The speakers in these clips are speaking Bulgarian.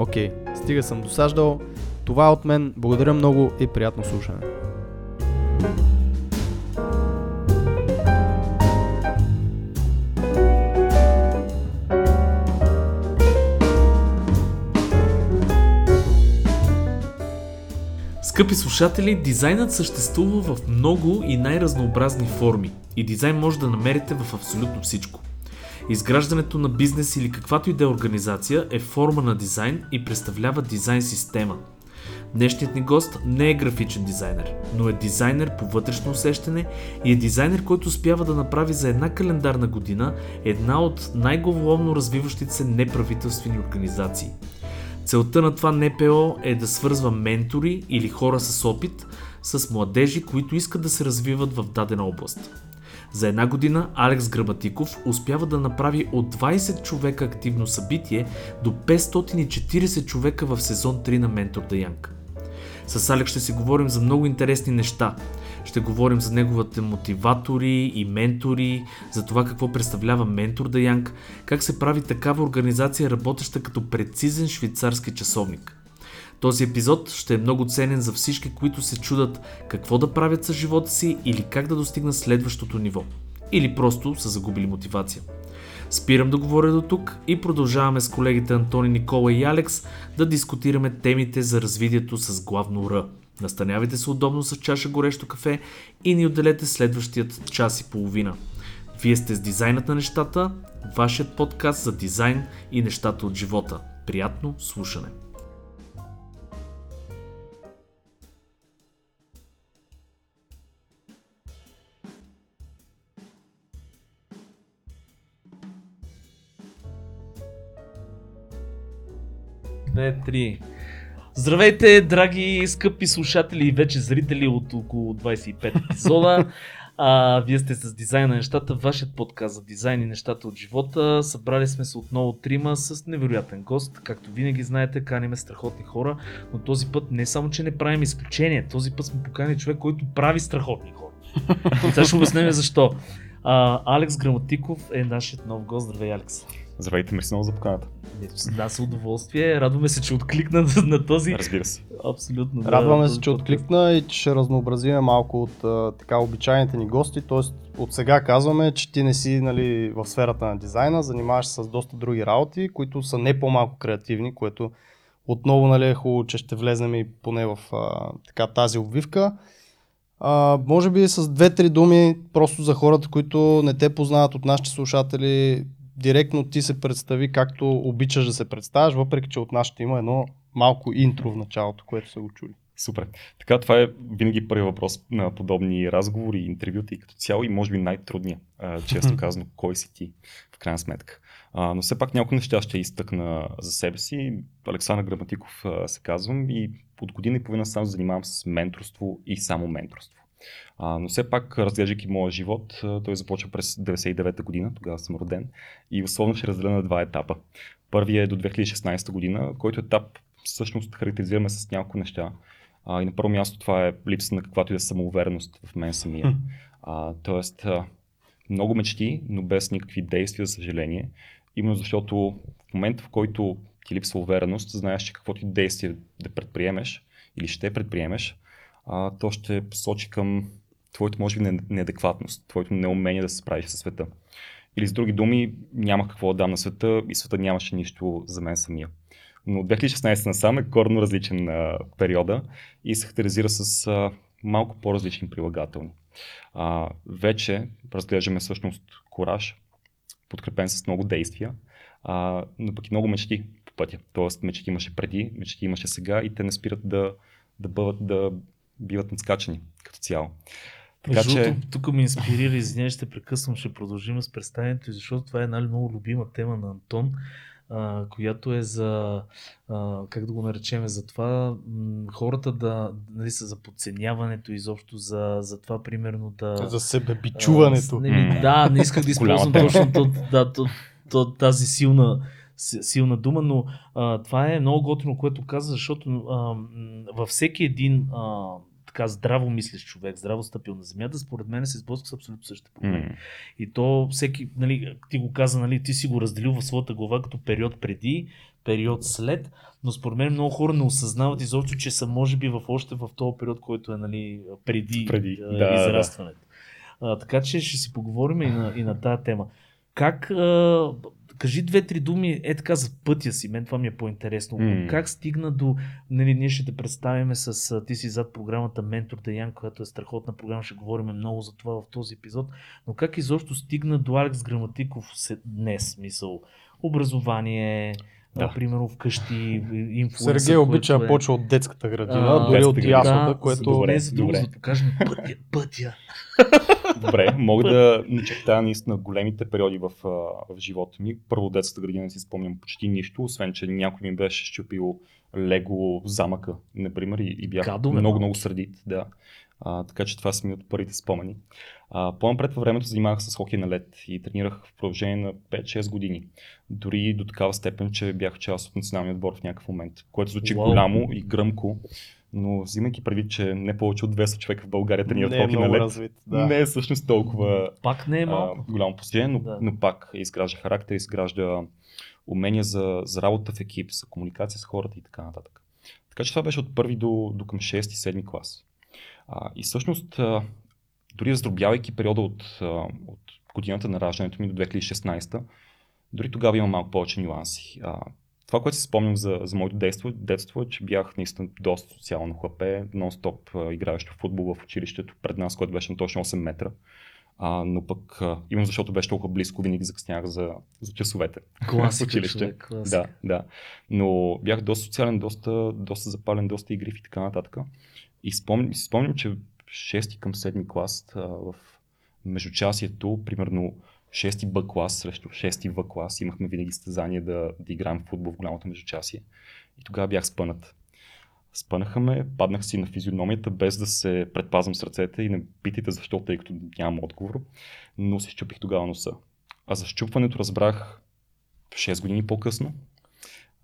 Окей, стига съм досаждал. Това е от мен. Благодаря много и приятно слушане. Скъпи слушатели, дизайнът съществува в много и най-разнообразни форми и дизайн може да намерите в абсолютно всичко. Изграждането на бизнес или каквато и да е организация е форма на дизайн и представлява дизайн система. Днешният ни гост не е графичен дизайнер, но е дизайнер по вътрешно усещане и е дизайнер, който успява да направи за една календарна година една от най-главоломно развиващите се неправителствени организации. Целта на това НПО е да свързва ментори или хора с опит с младежи, които искат да се развиват в дадена област. За една година Алекс Граматиков успява да направи от 20 човека активно събитие до 540 човека в сезон 3 на Ментор Янг. С Алекс ще си говорим за много интересни неща. Ще говорим за неговите мотиватори и ментори, за това какво представлява Ментор да Янг, как се прави такава организация, работеща като прецизен швейцарски часовник. Този епизод ще е много ценен за всички, които се чудат какво да правят с живота си или как да достигнат следващото ниво. Или просто са загубили мотивация. Спирам да говоря до тук и продължаваме с колегите Антони, Никола и Алекс да дискутираме темите за развитието с главно Р. Настанявайте се удобно с чаша горещо кафе и ни отделете следващият час и половина. Вие сте с дизайнът на нещата, вашият подкаст за дизайн и нещата от живота. Приятно слушане! Две, три. Здравейте, драги, скъпи слушатели и вече зрители от около 25 епизода. А, вие сте с дизайн на нещата, вашият подкаст за дизайн и нещата от живота. Събрали сме се отново трима с невероятен гост. Както винаги знаете, каниме страхотни хора, но този път не само, че не правим изключение, този път сме поканили човек, който прави страхотни хора. Сега ще обяснем защо. А, Алекс Граматиков е нашият нов гост. Здравей, Алекс. Здравейте, мерси много за поканата. Да, с удоволствие. Радваме се, че откликна на този. Разбира се. Абсолютно. Радваме този се, че откликна и че ще разнообразиме малко от а, така обичайните ни гости. Тоест, от сега казваме, че ти не си нали, в сферата на дизайна, занимаваш се с доста други работи, които са не по-малко креативни, което отново нали, е хубаво, че ще влезнем и поне в а, така, тази обвивка. А, може би с две-три думи, просто за хората, които не те познават от нашите слушатели, директно ти се представи както обичаш да се представяш, въпреки че от нас ще има едно малко интро в началото, което са го чули. Супер. Така, това е винаги първи въпрос на подобни разговори интервюта и като цяло и може би най-трудният, а, честно казано, кой си ти, в крайна сметка. А, но все пак няколко неща ще изтъкна за себе си. Александър Граматиков а, се казвам и от година и половина само се занимавам с менторство и само менторство. А, но все пак, разглеждайки моя живот, той започва през 99-та година, тогава съм роден, и условно ще разделя на два етапа. Първият е до 2016 година, който етап всъщност характеризираме с няколко неща. А, и на първо място това е липса на каквато и да е самоувереност в мен самия. А, тоест, а, много мечти, но без никакви действия, за съжаление. Именно защото в момента, в който ти липсва увереност, знаеш, че каквото и действие да предприемеш или ще предприемеш, а, то ще посочи към твоето, може би, не- неадекватност, твоето неумение да се справиш със света. Или с други думи, нямах какво да дам на света и света нямаше нищо за мен самия. Но от 2016 насам е коренно различен а, периода и се характеризира с а, малко по-различни прилагателни. А, вече разглеждаме всъщност кораж, подкрепен с много действия, а, но пък и много мечти по пътя. Тоест мечти имаше преди, мечти имаше сега и те не спират да, да, бъдат, да биват надскачани като цяло. Така Между че... тук ме инспирира, извинявай, ще прекъсвам, ще продължим с представянето, защото това е една много любима тема на Антон, а, която е за, а, как да го наречем, за това м- хората да, нали, са за подценяването изобщо, за, за това примерно да... За себебичуването. А, не, да, не исках да използвам точно то, да, то, то, тази силна силна дума, но а, това е много готино, което каза, защото а, във всеки един а, така здраво мислещ човек, здраво стъпил на земята, според мен се сблъска с абсолютно същите проблеми. Mm. И то всеки, нали, ти го каза, нали, ти си го разделил в своята глава като период преди, период след, но според мен много хора не осъзнават изобщо, че са може би в още в този период, който е нали, преди, преди. Да, израстването. Да. А, така че ще си поговорим и на, и на тази тема. Как а, Кажи две-три думи е така за пътя си, мен това ми е по-интересно. Mm. Как стигна до, нали, ние ще те представяме с, ти си зад програмата Ментор Даян, която е страхотна програма, ще говорим много за това в този епизод, но как изобщо стигна до Алекс Граматиков днес, мисъл, образование, да. Примерно вкъщи, инфлуенсър. Сергей обича е... почва от детската градина, а, дори от ясната, да, което... Добре, добре. да покажем пътя. пътя. Добре, мога да начертая наистина големите периоди в, в живота ми. Първо детската градина не си спомням почти нищо, освен че някой ми беше щупил лего замъка, например, и, и бях Кадове, много, много сърдит. Да. А, така че това са ми от първите спомени. А, по-напред във времето занимавах с хокей на лед и тренирах в продължение на 5-6 години. Дори до такава степен, че бях част от националния отбор в някакъв момент, което звучи wow. голямо и гръмко, но взимайки предвид, че не повече от 200 човека в България тренират хокей на лед, развит, да. не е всъщност толкова пак не е малко. А, голямо постижение, но, да. но пак изгражда характер, изгражда умения за, за работа в екип, за комуникация с хората и така нататък. Така че това беше от първи до, до към 6-7 клас. А, и всъщност, а, дори раздробявайки периода от, а, от годината на раждането ми до 2016, дори тогава има малко повече нюанси. А, това, което си спомням за, за моето детство, детство е, че бях наистина доста социално хлапе, нон-стоп играещо в футбол в училището пред нас, което беше на точно 8 метра. А, но пък, а, именно защото беше толкова близко, винаги закъснях за, за часовете. Класика, училище. Човек, Да, да. Но бях доста социален, доста, доста запален, доста игрив и така нататък. И спомням, си спомням, че 6 към 7 клас а, в междучасието, примерно 6 Б клас срещу 6 В клас, имахме винаги състезание да, да играем в футбол в голямото междучасие. И тогава бях спънат. Спънаха ме, паднах си на физиономията, без да се предпазвам с ръцете и не питайте защо, тъй като нямам отговор, но се щупих тогава носа. А за щупването разбрах 6 години по-късно.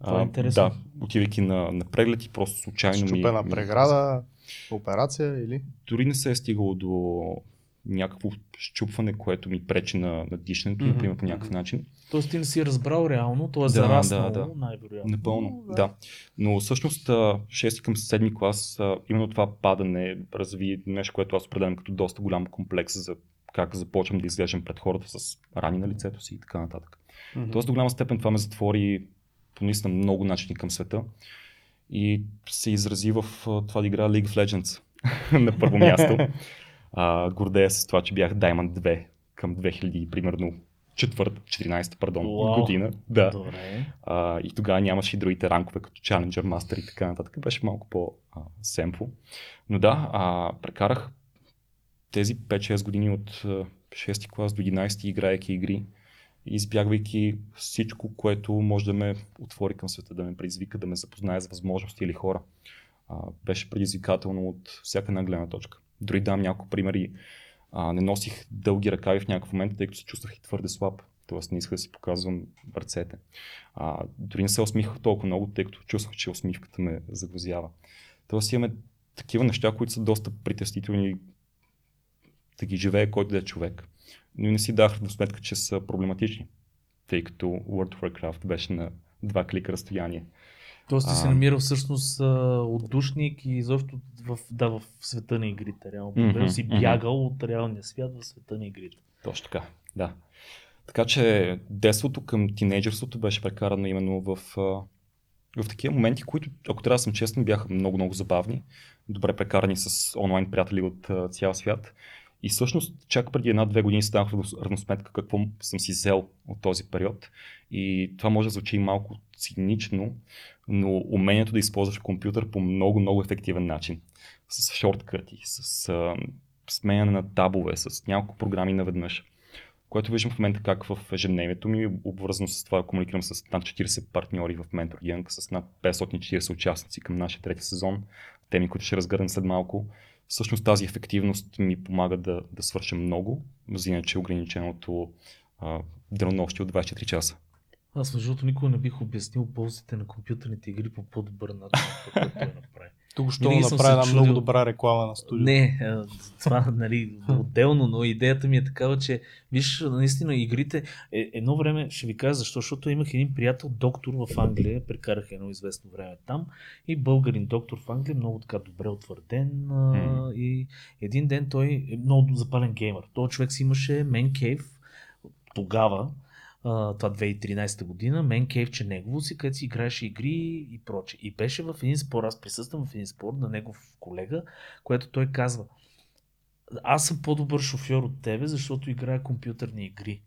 Това е интересно. да, отивайки на, на преглед и просто случайно Щупена ми... Щупена преграда, операция или? Дори не се е стигало до някакво щупване, което ми пречи на, на дишането, mm-hmm. например, по някакъв начин. Тоест ти не си разбрал реално, то е да, зараснало да, да. най-вероятно. Напълно, да. да. Но всъщност 6 към 7 клас, именно това падане разви нещо, което аз определям като доста голям комплекс за как започвам да изглеждам пред хората с рани на лицето си и така нататък. Mm-hmm. Тоест до голяма степен това ме затвори по наистина много начини към света и се изрази в това да играя League of Legends на първо място. А, гордея се с това, че бях Diamond 2 към 2000, примерно 14 пардон, wow. година. Да. Добре. А, и тогава нямаше и другите ранкове, като Challenger, Master и така нататък. Беше малко по-семпо. Но да, а, прекарах тези 5-6 години от 6 клас до 11 играеки игри, избягвайки всичко, което може да ме отвори към света, да ме предизвика, да ме запознае с възможности или хора. А, беше предизвикателно от всяка една гледна точка. Дори дам няколко примери. А, не носих дълги ръкави в някакъв момент, тъй като се чувствах и твърде слаб. Тоест не исках да си показвам ръцете. А, дори не се усмихах толкова много, тъй като чувствах, че усмивката ме загрозява. Тоест имаме такива неща, които са доста притеснителни да ги живее който да е човек. Но не си дах в сметка, че са проблематични, тъй като World of Warcraft беше на два клика разстояние. Тоест ти се намира всъщност отдушник и изобщо в, да, в света на игрите. Реално. Mm-hmm, си бягал mm-hmm. от реалния свят в света на игрите. Точно така, да. Така че детството към тинейджерството беше прекарано именно в, в такива моменти, които, ако трябва да съм честен, бяха много-много забавни, добре прекарани с онлайн приятели от цял свят. И всъщност, чак преди една-две години си дадох равносметка какво съм си взел от този период. И това може да звучи малко цинично, но умението да използваш компютър по много, много ефективен начин. С шорткъти, с а, сменяне на табове, с няколко програми наведнъж. Което виждам в момента как в ежедневието ми, обвързано с това, комуникирам с над 40 партньори в Mentor Young, с над 540 участници към нашия трети сезон, теми, които ще разгърнем след малко. Всъщност тази ефективност ми помага да, да свърша много, за иначе ограниченото денонощие от 24 часа. Аз между другото никога не бих обяснил ползите на компютърните игри по по-добър начин, който той направи. Тук ще направя една много добра реклама на студио. Не, това нали, отделно, но идеята ми е такава, че виж, наистина игрите, е, едно време ще ви кажа защо, защото имах един приятел, доктор в Англия, прекарах едно известно време там и българин доктор в Англия, много така добре утвърден mm. и един ден той е много запален геймър. Той човек си имаше Man Cave тогава, това 2013 година, мен кейвче негово си, където си играеше игри и проче. И беше в един спор, аз присъствам в един спор на негов колега, което той казва, аз съм по-добър шофьор от тебе, защото играя компютърни игри.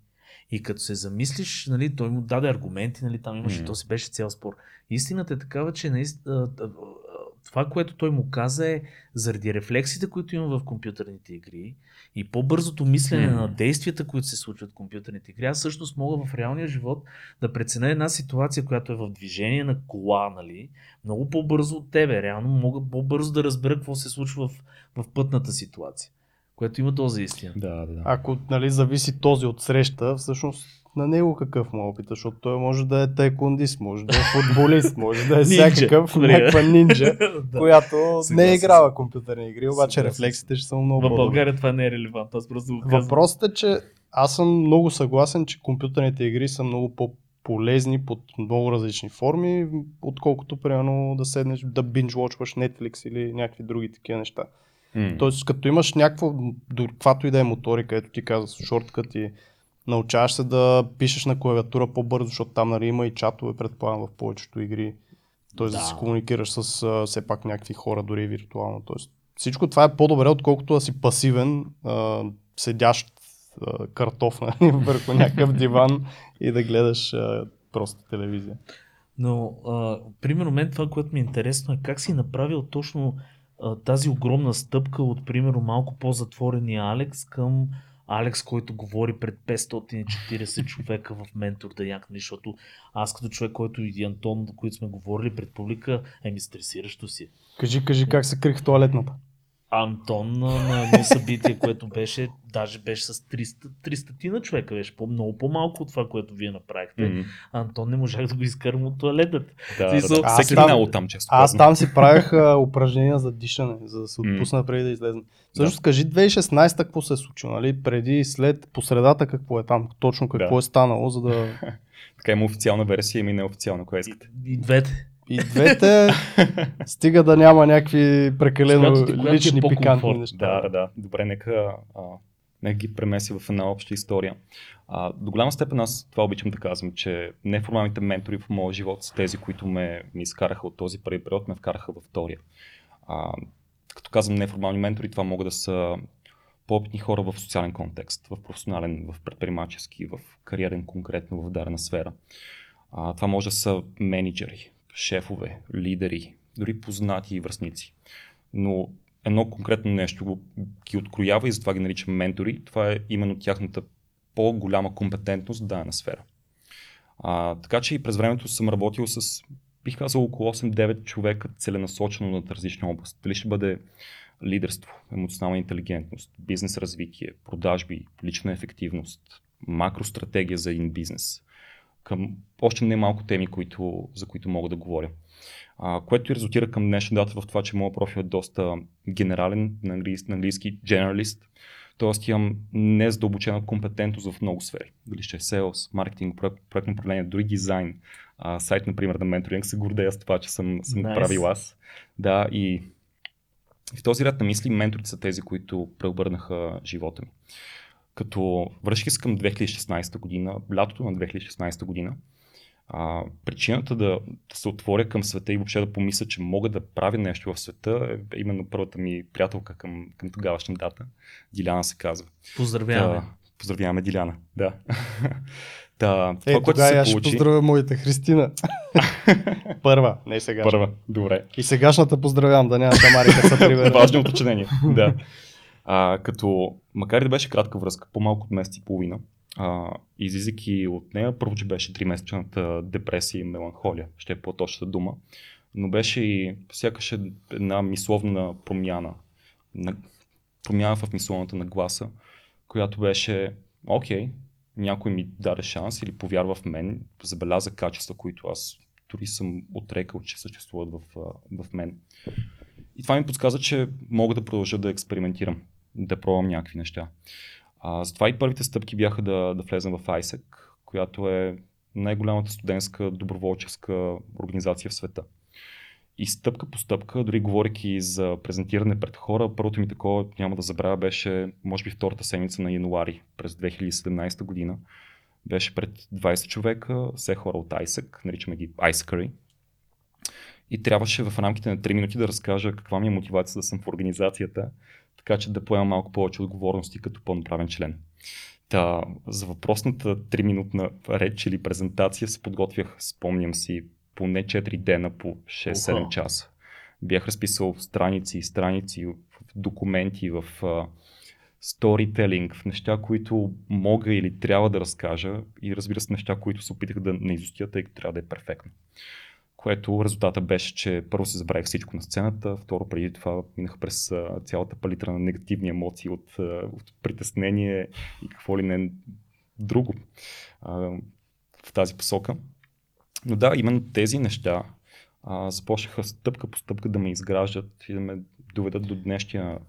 И като се замислиш, нали, той му даде аргументи, нали, там имаше, mm. то си беше цял спор. Истината е такава, че наистина, това, което той му каза е, заради рефлексите, които има в компютърните игри и по-бързото мислене mm. на действията, които се случват в компютърните игри, аз всъщност мога в реалния живот да преценя една ситуация, която е в движение на кола, нали, много по-бързо от тебе. Реално мога по-бързо да разбера какво се случва в, в пътната ситуация което има доза истина. Да, да, да. Ако нали, зависи този от среща, всъщност на него какъв му е опита, защото той може да е тайкундист, може да е футболист, може да е всякакъв, някаква нинджа, която не е играла компютърни игри, обаче рефлексите ще са много В България това не е релевантно, аз просто го казвам. Въпросът е, че аз съм много съгласен, че компютърните игри са много по полезни под много различни форми, отколкото примерно да седнеш да binge-watchваш Netflix или някакви други такива неща. Mm. Тоест, като имаш някаква, каквато и да е моторика, ето ти каза, шорткът и Научаваш се да пишеш на клавиатура по-бързо, защото там нали, има и чатове, предполагам, в повечето игри. Тоест да, да си комуникираш с а, все пак някакви хора, дори виртуално. Тоест, всичко това е по-добре, отколкото да си пасивен, а, седящ а, картоф нали, върху някакъв диван и да гледаш а, просто телевизия. Но, а, примерно, мен това, което ми е интересно е как си направил точно а, тази огромна стъпка от, примерно, малко по-затворения Алекс към Алекс, който говори пред 540 човека в ментор да някакви, защото аз като човек, който и Антон, които сме говорили пред публика, еми стресиращо си. Кажи, кажи как се крих в туалетната. Антон на едно събитие, което беше, даже беше с 300, 300 на човека, беше по- много по-малко от това, което вие направихте. Mm-hmm. Антон не можах да го изкарам от туалетата. Да, да, да. Всеки там, там често. Аз там си правях упражнения за дишане, за да се отпусна mm-hmm. преди да излезна. Също да. кажи 2016 какво се е случило, нали? Преди и след, по средата какво е там, точно какво да. е станало, за да... така има официална версия, има неофициална, кое искате. И, и двете. И двете, стига да няма някакви прекалено лични е пикантни неща. Да, да, да. Добре, нека, а, нека ги премеси в една обща история. А, до голяма степен аз това обичам да казвам, че неформалните ментори в моя живот са тези, които ме, ме изкараха от този първи период, ме вкараха във втория. А, като казвам неформални ментори, това могат да са по-опитни хора в социален контекст, в професионален, в предприемачески, в кариерен конкретно, в дадена сфера. А, това може да са менеджери, шефове, лидери, дори познати и връзници. Но едно конкретно нещо ги откроява и затова ги наричам ментори. Това е именно тяхната по-голяма компетентност в дадена сфера. А, така че и през времето съм работил с, бих казал, около 8-9 човека целенасочено над различни области. Дали ще бъде лидерство, емоционална интелигентност, бизнес развитие, продажби, лична ефективност, макростратегия за един бизнес, към още не малко теми, които, за които мога да говоря. А, което резултира към днешна дата в това, че моят профил е доста генерален, на английски, на английски generalist, Тоест имам незадълбочена компетентност в много сфери. Дали ще е sales, маркетинг, проект, проектно управление, дори дизайн. А, сайт, например, на менторинг се гордея с това, че съм, съм nice. правил аз. Да, и в този ряд на мисли менторите са тези, които преобърнаха живота ми. Като връщайки се към 2016 година, лятото на 2016 година, А, причината да, да се отворя към света и въобще да помисля, че мога да правя нещо в света е именно първата ми приятелка към, към тогавашна дата. Диляна се казва. Поздравяваме. Та, поздравяваме Диляна, да. Та, Е, това, което се аз ще получи... поздравя моята Христина. Първа, не сега. Първа, добре. И сегашната поздравявам, да няма Тамарика са. Важно уточнение. да. А, като, макар и да беше кратка връзка, по-малко от месец и половина, а, излизайки от нея, първо, че беше 3-месечната депресия и меланхолия, ще е по-точната дума, но беше и сякаш една мисловна промяна, на, промяна в мисловната нагласа, която беше, окей, някой ми даде шанс или повярва в мен, забеляза качества, които аз дори съм отрекал, че съществуват в, в мен. И това ми подсказа, че мога да продължа да експериментирам, да пробвам някакви неща. А, затова и първите стъпки бяха да, да влезем в ISEC, която е най-голямата студентска доброволческа организация в света. И стъпка по стъпка, дори говоряки за презентиране пред хора, първото ми такова, няма да забравя, беше може би втората седмица на януари през 2017 година. Беше пред 20 човека, все хора от ISEC, наричаме ги ISECARY. И трябваше в рамките на 3 минути да разкажа каква ми е мотивация да съм в организацията, така че да поема малко повече отговорности като пълноправен член. Та, за въпросната 3-минутна реч или презентация се подготвях, спомням си, поне 4 дена по 6-7 часа. Бях разписал страници и страници, в документи, в сторителинг, в неща, които мога или трябва да разкажа и разбира се неща, които се опитах да не изостия, тъй като трябва да е перфектно което резултата беше, че първо се забравих всичко на сцената, второ преди това минах през цялата палитра на негативни емоции от, от притеснение и какво ли не друго а, в тази посока. Но да, именно тези неща а, започнаха стъпка по стъпка да ме изграждат и да ме доведат до днешния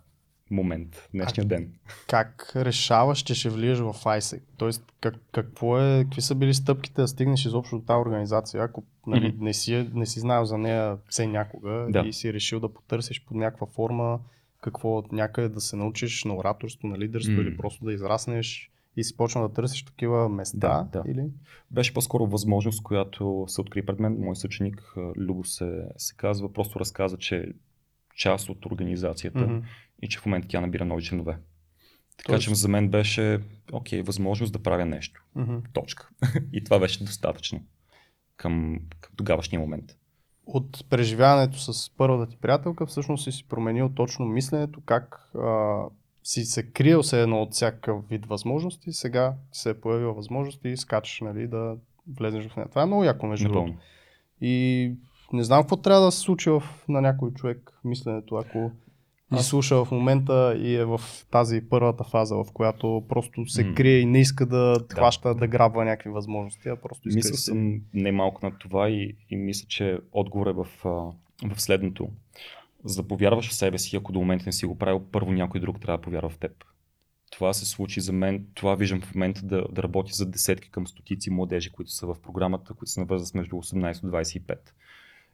момент, днешния а, ден. Как решаваш, че ще влизаш в ISEC? Тоест, как, какво е, какви са били стъпките да стигнеш изобщо до тази организация, ако нали, mm-hmm. не, си, не си знаел за нея все някога да. и си решил да потърсиш под някаква форма какво някъде да се научиш на ораторство, на лидерство mm-hmm. или просто да израснеш и си почна да търсиш такива места? Да, да. Или? Беше по-скоро възможност, която се откри пред мен. Мой съченик Любо се, се казва, просто разказа, че част от организацията mm-hmm. И че в момента тя набира нови членове. Така Тоест... че за мен беше, окей, възможност да правя нещо. Mm-hmm. Точка. и това беше достатъчно към, към тогавашния момент. От преживяването с първата ти приятелка, всъщност си си променил точно мисленето, как а, си се криел се едно от всякакъв вид възможности, сега се е появила възможност и скачаш, нали, да влезеш в нея. Това е много яко, между другото. И не знам какво трябва да се случи в, на някой човек мисленето, ако ни слуша в момента и е в тази първата фаза, в която просто се mm. крие и не иска да, да. хваща, да грабва някакви възможности, а просто иска Мисля да съм не малко на това и, и мисля, че отговор е в, в следното. За да повярваш в себе си, ако до момента не си го правил, първо някой друг трябва да повярва в теб. Това се случи за мен, това виждам в момента да, да работи за десетки към стотици младежи, които са в програмата, които са на възраст между 18 и 25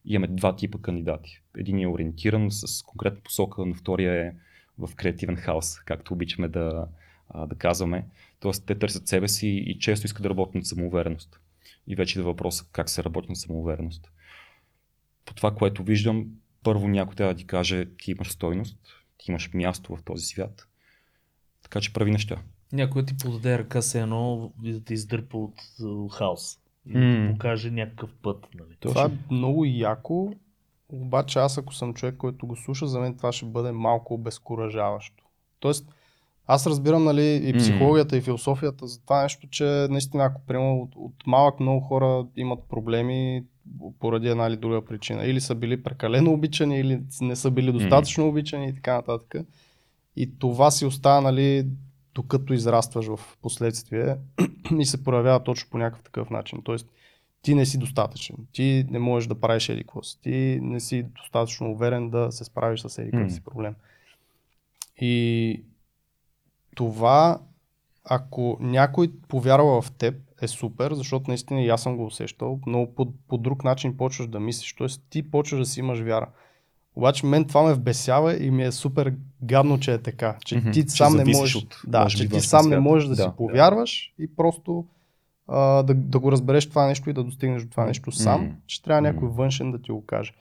имаме два типа кандидати. Един е ориентиран с конкретна посока, но втория е в креативен хаос, както обичаме да, да казваме. Тоест, те търсят себе си и често искат да работят на самоувереност. И вече да въпроса как се работи на самоувереност. По това, което виждам, първо някой трябва да ти каже, ти имаш стойност, ти имаш място в този свят. Така че прави неща. Някой ти подаде ръка се едно и да те издърпа от хаос и mm. да покаже някакъв път. Нали? Това е много яко, обаче аз ако съм човек, който го слуша, за мен това ще бъде малко обезкуражаващо. Тоест, аз разбирам нали, и психологията, mm. и философията за това нещо, че наистина, ако приема от, от малък много хора имат проблеми поради една или друга причина. Или са били прекалено обичани, или не са били достатъчно mm. обичани и така нататък. И това си остава нали, докато израстваш в последствие и се проявява точно по някакъв такъв начин. Тоест, ти не си достатъчен, ти не можеш да правиш еди ти не си достатъчно уверен да се справиш с еди mm. си проблем. И това, ако някой повярва в теб, е супер, защото наистина и аз съм го усещал, но по, по друг начин почваш да мислиш, т.е. ти почваш да си имаш вяра. Обаче мен това ме вбесява и ми е супер гадно, че е така. Че mm-hmm. ти сам не можеш, от, да, че ти сам не можеш да, да си повярваш да. и просто а, да, да го разбереш това нещо и да достигнеш до това нещо сам, Мгм. че трябва някой външен да ти го каже.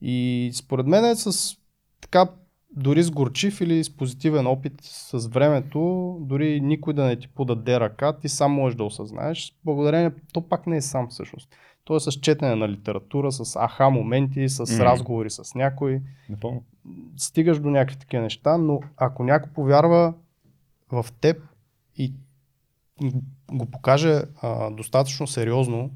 И според мен е с така, дори с горчив или с позитивен опит с времето, дори никой да не ти подаде ръка, ти сам можеш да осъзнаеш. Благодарение, то пак не е сам всъщност. То е с четене на литература, с аха моменти, с Мгм. разговори с някой Напълно. стигаш до някакви такива неща, но ако някой повярва в теб и го покаже а, достатъчно сериозно,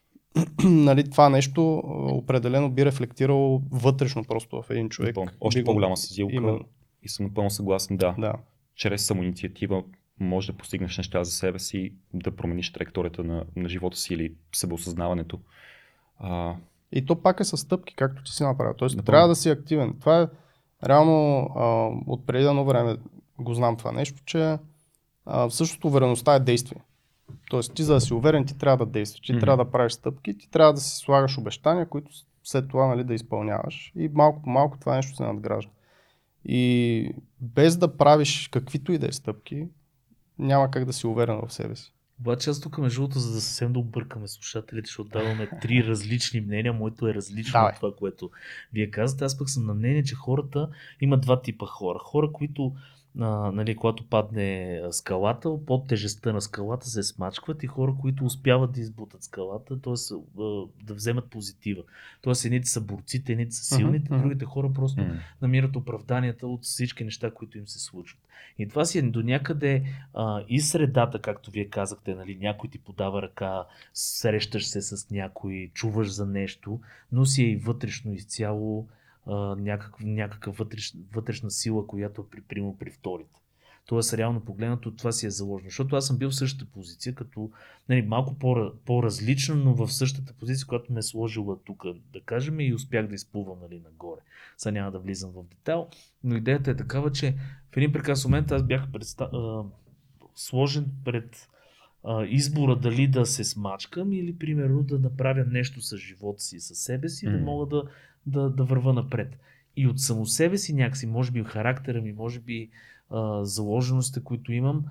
нали, това нещо определено би рефлектирало вътрешно просто в един човек. Напълно. Още по-голяма съзилка Именно, и съм напълно съгласен, да. да. Чрез самоинициатива може да постигнеш неща за себе си, да промениш траекторията на, на живота си или себеосъзнаването. А, И то пак е с стъпки, както ти си направил. Тоест, Напълно. трябва да си активен. Това е реално а, от преди едно време го знам това нещо, че а, всъщност увереността е действие. Тоест, ти за да си уверен, ти трябва да действаш, ти Мгм. трябва да правиш стъпки, ти трябва да си слагаш обещания, които след това нали, да изпълняваш. И малко по малко това нещо се надгражда. И без да правиш каквито и да е стъпки, няма как да си уверен в себе си. Обаче аз тук между другото, за да съвсем да объркаме слушателите, ще отдаваме три различни мнения. Моето е различно Давай. от това, което вие казвате. Аз пък съм на мнение, че хората има два типа хора. Хора, които а, нали, когато падне скалата, под тежестта на скалата се смачкват и хора, които успяват да избутат скалата, т.е. да вземат позитива. Тоест едните са борците, едните са силните, мгм. другите хора просто м, намират оправданията от всички неща, които им се случват. И това си е до някъде а, и средата, както вие казахте, нали, някой ти подава ръка, срещаш се с някой, чуваш за нещо, но си е и вътрешно изцяло а, някакъв, някакъв вътреш, вътрешна сила, която е при, примерно при вторите. Тоест, реално погледнато, това си е заложено. Защото аз съм бил в същата позиция, като нали, малко по, по-различна, но в същата позиция, която ме е сложила тук, да кажем, и успях да изплувам нали, нагоре. Сега няма да влизам в детайл, но идеята е такава, че в един прекрасен момент аз бях предста... сложен пред а, избора дали да се смачкам или примерно да направя нещо с живота си, със себе си, да мога да, да, да върва напред. И от само себе си някакси, може би характера ми, може би а, заложеностите, които имам,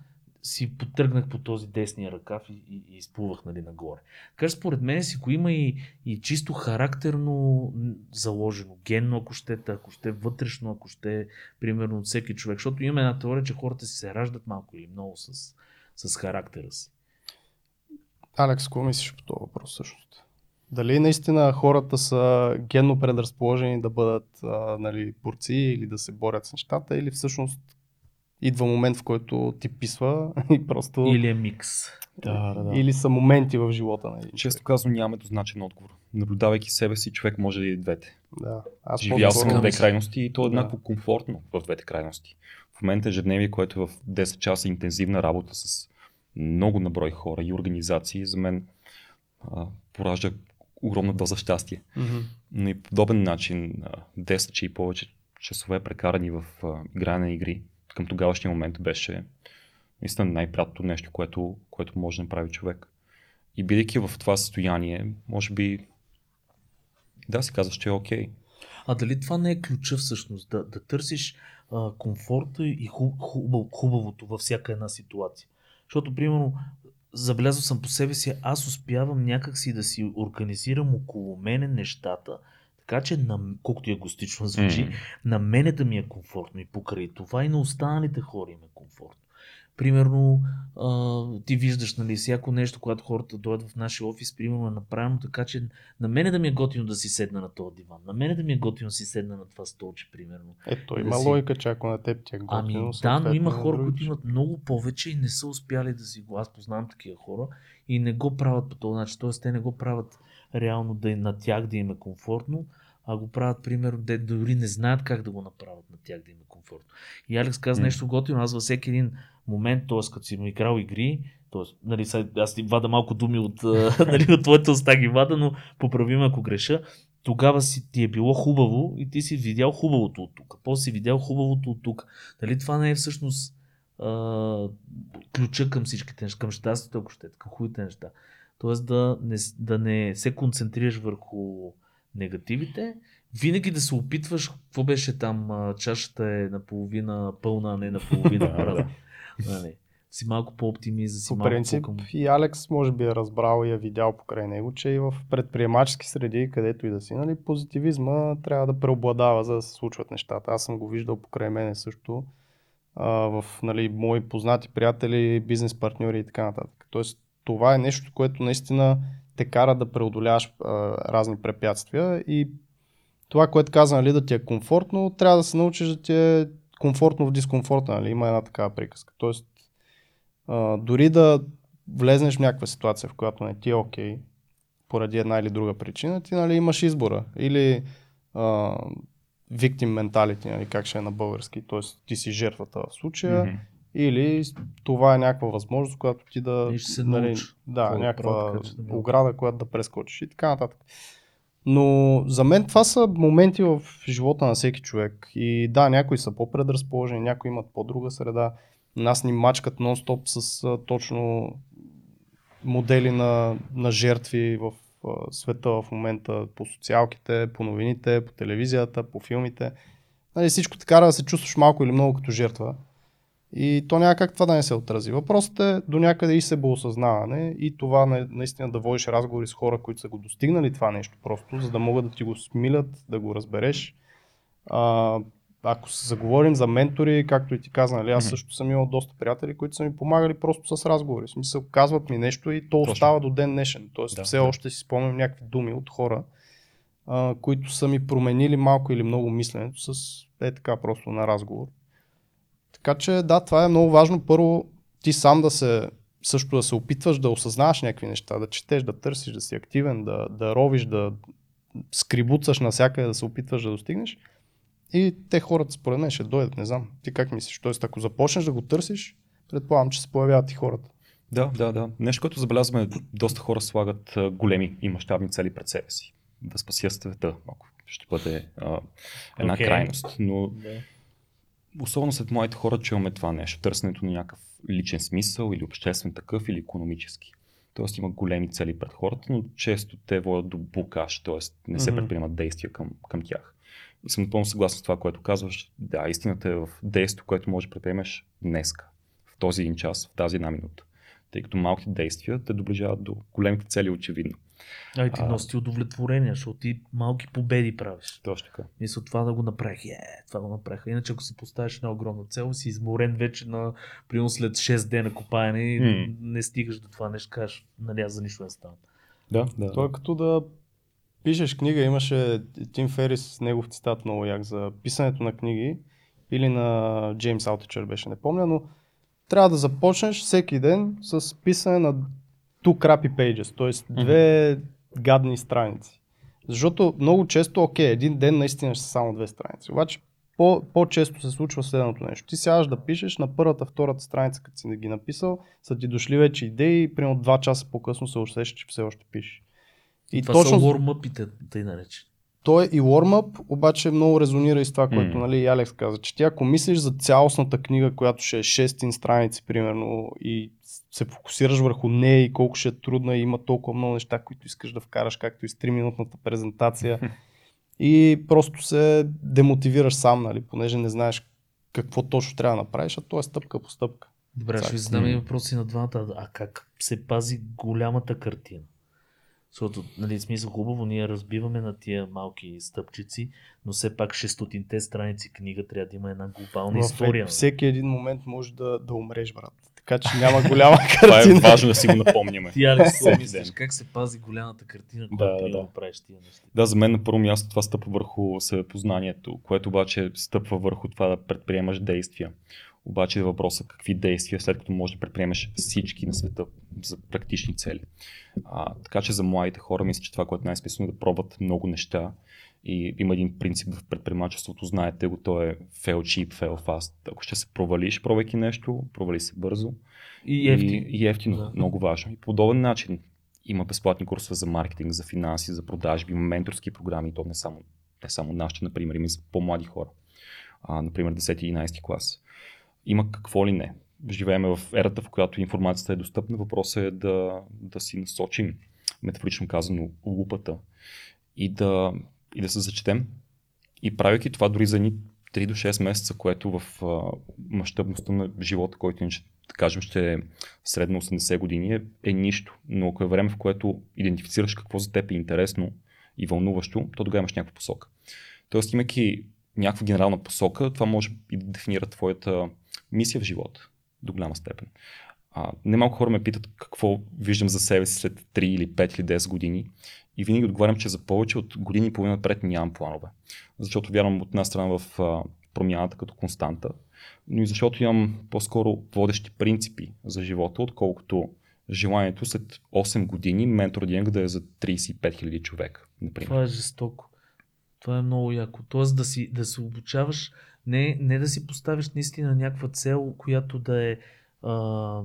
си потръгнах по този десния ръкав и, и, и изплувах нали, нагоре. Така според мен си го има и, и чисто характерно заложено, генно, ако щете, ако ще вътрешно, ако ще примерно от всеки човек. Защото има една теория, че хората си се раждат малко или много с, с характера си. Алекс, какво мислиш по този въпрос всъщност? Дали наистина хората са генно предразположени да бъдат а, нали, борци или да се борят с нещата, или всъщност идва момент, в който ти писва и просто... Или е микс. Да, да, да. или са моменти в живота на един Често казвам, нямаме еднозначен отговор. Наблюдавайки себе си, човек може да и двете. Да. Аз Живял съм в две крайности и то е Да. еднакво комфортно в двете крайности. В момента ежедневие, което е в 10 часа интензивна работа с много наброй хора и организации, за мен а, поражда огромна доза щастие. Мгм. Но и по подобен начин, а, 10 че и повече часове прекарани в а, игране на игри, към тогавашния момент беше наистина най-приятното нещо, което, което може да направи човек. И бидейки в това състояние, може би да си казваш, че е окей. А дали това не е ключа всъщност? Да, да търсиш а, комфорта и хуб, хубав, хубавото във всяка една ситуация. Защото, примерно, забелязал съм по себе си, аз успявам някакси да си организирам около мене нещата, така че, на, колкото и егостично звучи, М. на мене да ми е комфортно и покрай това и на останалите хора им е комфортно. Примерно, а, ти виждаш, нали, всяко нещо, когато хората дойдат в нашия офис, примерно е направено така, че на мене да ми е готино да си седна на този диван, на мене да ми е готино да си седна на това столче, примерно. Ето, Да има си- логика, че ако на теб ти е готино, Ами да, но има хора, които имат много повече и не са успяли да си го. Аз познавам такива хора и не го правят по този начин. Тоест, те не го правят реално да е на тях да им е комфортно, а го правят, примерно, де дори не знаят как да го направят на тях да им е комфортно. И Алекс каза М. нещо готино. Аз във всеки един момент, т.е. като си му играл игри, т.е. Нали, аз ти вада малко думи от, нали, от твоята уста ги вада, но поправим ако греша. Тогава си ти е било хубаво и ти си видял хубавото от тук. После си видял хубавото от тук. Дали това не е всъщност а, ключа към всичките неща, към щастието, ако ще, към хубавите неща. Тоест да не, да не се концентрираш върху негативите, винаги да се опитваш, какво беше там, чашата е наполовина пълна, а не наполовина празна. Нали? си малко по-оптимист, да си По малко принцип по-към... и Алекс може би е разбрал и е видял покрай него, че и в предприемачески среди, където и да си, нали, позитивизма трябва да преобладава, за да се случват нещата. Аз съм го виждал покрай мене също а, в нали, мои познати приятели, бизнес партньори и така нататък. Тоест това е нещо, което наистина те кара да преодоляваш разни препятствия и това, което каза, нали, да ти е комфортно, трябва да се научиш да ти е комфортно в дискомфорта, нали? има една такава приказка. Тоест, а, дори да влезнеш в някаква ситуация, в която не ти е окей, поради една или друга причина, ти нали, имаш избора. Или а, victim mentality, нали, как ще е на български, т.е. ти си жертвата в случая, Мгм. Или това е някаква възможност, която ти да... И ще се нали, да, някаква да ограда, която да прескочиш и така нататък. Но за мен това са моменти в живота на всеки човек. И да, някои са по-предразположени, някои имат по-друга среда. Нас ни мачкат нон-стоп с а, точно модели на, на жертви в а, света в момента, по социалките, по новините, по телевизията, по филмите. Нали, всичко така да се чувстваш малко или много като жертва. И то няма как това да не се отрази. Въпросът е до някъде и себеосъзнаване и това на- наистина да водиш разговори с хора, които са го достигнали това нещо просто, за да могат да ти го смилят, да го разбереш. А, ако се заговорим за ментори, както и ти каза, нали, аз също съм имал доста приятели, които са ми помагали просто с разговори. В смисъл, казват ми нещо и то Точно. остава до ден днешен. Тоест, Да, все да. още си спомням някакви думи от хора, а, които са ми променили малко или много мисленето с е така просто на разговор. Така че да, това е много важно. Първо ти сам да се също да се опитваш да осъзнаваш някакви неща, да четеш, да търсиш, да си активен, да, да ровиш, да скрибуцаш навсякъде, да се опитваш да достигнеш. И те хората според мен ще дойдат, не знам. Ти как мислиш? Тоест, ако започнеш да го търсиш, предполагам, че се появяват и хората. Да, да, да. Нещо, което забелязваме, доста хора слагат големи и мащабни цели пред себе си. Да спасят света, ако ще бъде а, една Окей. крайност. Но Да. Особено след младите хора чуваме това нещо, търсенето на някакъв личен смисъл или обществен такъв или економически. Тоест има големи цели пред хората, но често те водят до блокаж, т.е. не се предприемат действия към, към тях. И съм напълно съгласен с това, което казваш. Да, истината е в действието, което можеш да предприемеш днеска, в този един час, в тази една минута. Тъй като малките действия те доближават до големите цели, очевидно. А и ти А. носи удовлетворение, защото ти малки победи правиш. Точно така. Мисля, това да го направих. Е, това го направих. Иначе ако си поставиш една огромна цел, си изморен вече на, примерно след 6 дена копаене и М. не стигаш до това нещо, кажеш, нали аз за нищо не стана. Да, да. То е като да пишеш книга, имаше Тим Ферис, негов цитат много як за писането на книги или на Джеймс Алтичър беше, не помня, но трябва да започнеш всеки ден с писане на two crappy pages, т.е. две гадни страници. Защото много често, окей, един ден наистина ще са само две страници, обаче по, по-често се случва следното нещо. Ти сядаш да пишеш на първата, втората страница, като си ги написал, са ти дошли вече идеи и примерно два часа по-късно се усещаш, че все още пишеш. И това точно са warm-upите, тъй наречени. Той е и warm-up, обаче много резонира и с това, което М. нали, и Алекс каза, че ти ако мислиш за цялостната книга, която ще е 6 страници, примерно, и се фокусираш върху нея и колко ще е трудна и има толкова много неща, които искаш да вкараш, както и с 3-минутната презентация. и просто се демотивираш сам, нали, понеже не знаеш какво точно трябва да направиш, а то е стъпка по стъпка. Добре, ще ви задам и въпроси на двамата. А как се пази голямата картина? Защото, нали, смисъл хубаво, ние разбиваме на тия малки стъпчици, но все пак 600-те страници книга трябва да има една глобална В история. нали? всеки един момент може да, да умреш, брат. Така че няма голяма Това е картина. важно да си го напомняме. Ти, Алекс, мислиш? Как се пази голямата картина, Да, когато да, примерно да. правиш тия неща? Да, за мен на първо място това стъпва върху себепознанието, което обаче стъпва върху това да предприемаш действия. Обаче е въпросът какви действия, след като можеш да предприемеш всички на света за практични цели. А, така че за младите хора мисля, че това, което е най-смислено е да пробват много неща. И има един принцип в предприемачеството, знаете го, то е fail cheap, fail fast. Ако ще се провалиш, пробвайки нещо, провали се бързо. И ефтин. И, и ефтино, Да. много важно. И по подобен начин има безплатни курсове за маркетинг, за финанси, за продажби, менторски програми, и то не само, не само нашите, например, има и за по-млади хора. А, например, 10-11 клас. Има какво ли не. Живееме в ерата, в която информацията е достъпна. Въпросът е да, да си насочим, метафорично казано, лупата и да, и да се зачетем. И правейки това дори за ни 3 до 6 месеца, което в мащабността на живота, който иначе да кажем, ще е средно 80 години, е, е нищо. Но ако е време, в което идентифицираш какво за теб е интересно и вълнуващо, то тогава имаш някаква посока. Тоест, имайки някаква генерална посока, това може и да дефинира твоята мисия в живота до голяма степен. А, немалко хора ме питат какво виждам за себе си след 3 или 5 или 10 години и винаги отговарям, че за повече от години и половина пред нямам планове. Защото вярвам от една страна в а, промяната като константа, но и защото имам по-скоро водещи принципи за живота, отколкото желанието след 8 години ментор Динг да е за 35 000 човека. Например. Това е жестоко. Това е много яко. Тоест да, си, да се обучаваш, не, не да си поставиш наистина някаква цел, която да е а,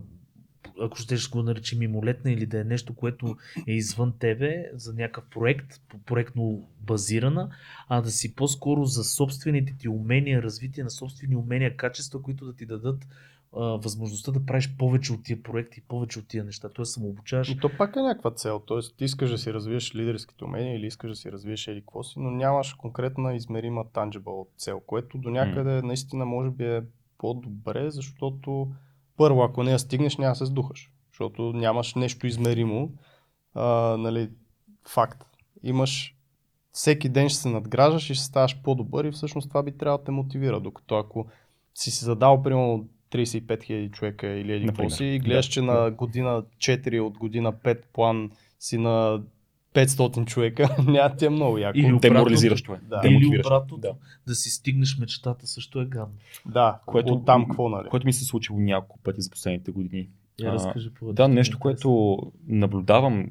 ако ще го наречем мимолетна или да е нещо, което е извън тебе за някакъв проект, проектно базирана, а да си по-скоро за собствените ти умения, развитие на собствени умения, качества, които да ти дадат а, възможността да правиш повече от тия проекти, повече от тия неща. Тоест самообучаваш. И то пак е някаква цел. Тоест ти искаш да си развиеш лидерските умения или искаш да си развиеш еди какво си, но нямаш конкретна измерима tangible цел, което до някъде mm. наистина може би е по-добре, защото първо, ако не я стигнеш, няма се сдухаш, защото нямаш нещо измеримо. А, нали, факт. Имаш всеки ден ще се надграждаш и ще ставаш по-добър и всъщност това би трябвало да те мотивира, докато ако си си задал примерно 35 000 човека или един какво си и гледаш, да. че на година 4 от година 5 план си на 500 човека, няма ти е много яко. Или деморализираш това. Да. Или обратното, да. да си стигнеш мечтата също е гадно. Да, което, от там какво, нали? Което ми се случило няколко пъти за последните години. Я разкажи по Да, нещо, което наблюдавам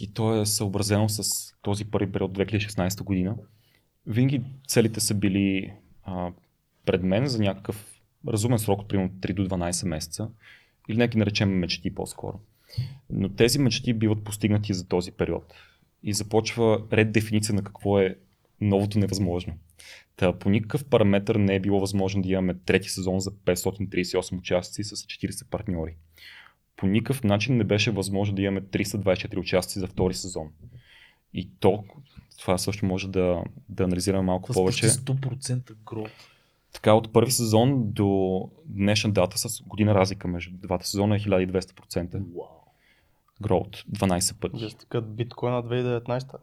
и то е съобразено с този първи период 2016 година. Винаги целите са били а, пред мен за някакъв разумен срок, примерно 3 до 12 месеца, или нека наречем мечти по-скоро. Но тези мечти биват постигнати за този период. И започва ред дефиниция на какво е новото невъзможно. Та по никакъв параметр не е било възможно да имаме трети сезон за 538 участници с 40 партньори. По никакъв начин не беше възможно да имаме 324 участници за втори сезон. И то, това също може да, да анализираме малко това повече. 100% грот. Така от първи сезон до днешна дата с година разлика между двата сезона е 1200%. Wow. Growth 12 пъти. Жестикът биткоина 2019.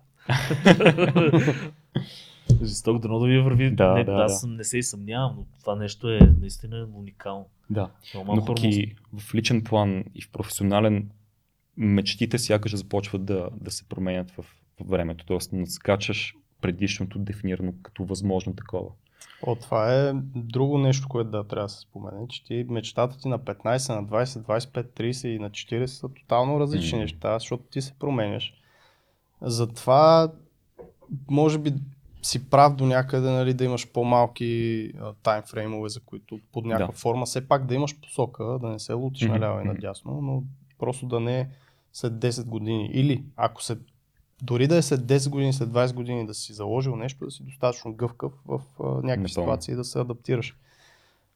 Жесток, дано да ви върви. Да, не, да, аз да. не се и съмнявам, но това нещо е наистина уникално. Да, но пък и в личен план и в професионален мечтите сякаш започват да, да се променят в, в времето. Тоест надскачаш предишното дефинирано като възможно такова. О, това е друго нещо, което да трябва да се спомене, че ти мечтата ти на 15, на 20, 25, 30 и на 40 са тотално различни mm. неща, защото ти се променяш. Затова, може би си прав до някъде нали, да имаш по-малки таймфреймове, за които под някаква да. форма все пак да имаш посока, да не се лутиш mm-hmm. наляво и надясно, но просто да не е след 10 години. Или ако се дори да е след 10 години, след 20 години да си заложил нещо, да си достатъчно гъвкав в а, някакви Не ситуации и да се адаптираш.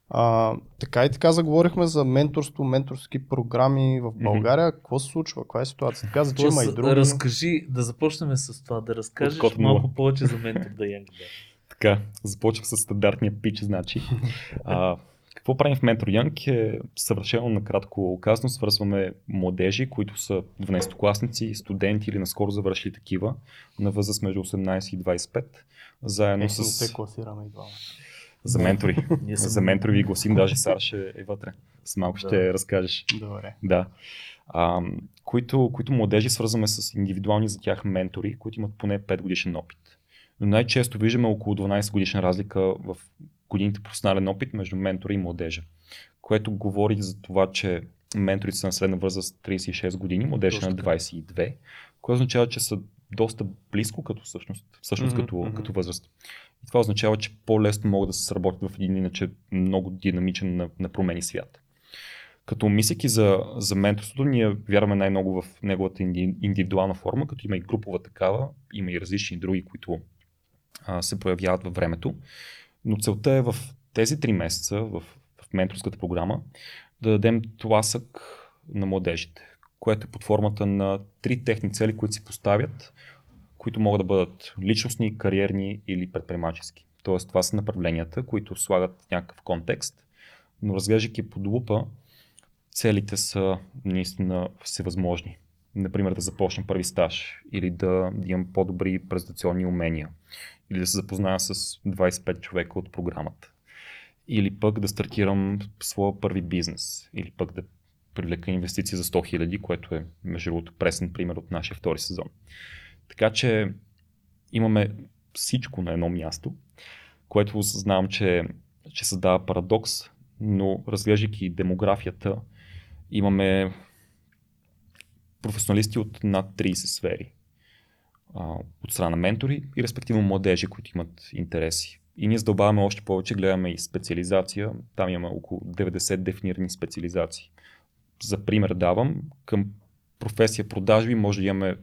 А, така и така заговорихме за менторство, менторски програми в България. Mm-hmm. Какво се случва? Каква е ситуацията? Каза, че има и други. Разкажи, да започнем с това, да разкажеш Откот малко повече за ментор да Янг. Така, започвах с стандартния пич, значи. А, какво правим в Mentor Young е съвършено накратко казано, свързваме младежи, които са 12-класници, студенти или наскоро завършили такива, на възраст между 18 и 25, заедно е, с... Те класираме и двама. За ментори. За ментори ви гласим, даже Сара ще е вътре. С малко да. ще разкажеш. Добре. Да. А, които, които младежи свързваме с индивидуални за тях ментори, които имат поне 5 годишен опит. Но най-често виждаме около 12 годишна разлика в годините професионален опит между ментора и младежа, което говори за това, че менторите са на средна възраст 36 години, младежа на 22, което означава, че са доста близко като всъщност, всъщност mm-hmm, като, mm-hmm. като възраст. И това означава, че по-лесно могат да се сработят в един иначе много динамичен на, на промени свят. Като мислики за, за менторството, ние вярваме най-много в неговата индивидуална форма, като има и групова такава, има и различни други, които а, се появяват във времето. Но целта е в тези три месеца, в, в менторската програма, да дадем тласък на младежите, което е под формата на три техни цели, които си поставят, които могат да бъдат личностни, кариерни или предприемачески. Тоест, това са направленията, които слагат някакъв контекст но разглеждайки под лупа, целите са наистина всевъзможни. Например, да започна първи стаж или да имам по-добри презентационни умения или да се запозная с 25 човека от програмата или пък да стартирам своя първи бизнес или пък да привлека инвестиции за 100 000, което е между другото пресен пример от нашия втори сезон. Така че имаме всичко на едно място, което осъзнавам, че, че създава парадокс, но разглеждайки демографията, имаме професионалисти от над 30 сфери. От страна на ментори и респективно младежи, които имат интереси. И ние задълбаваме още повече, гледаме и специализация. Там имаме около 90 дефинирани специализации. За пример давам, към професия продажби може да имаме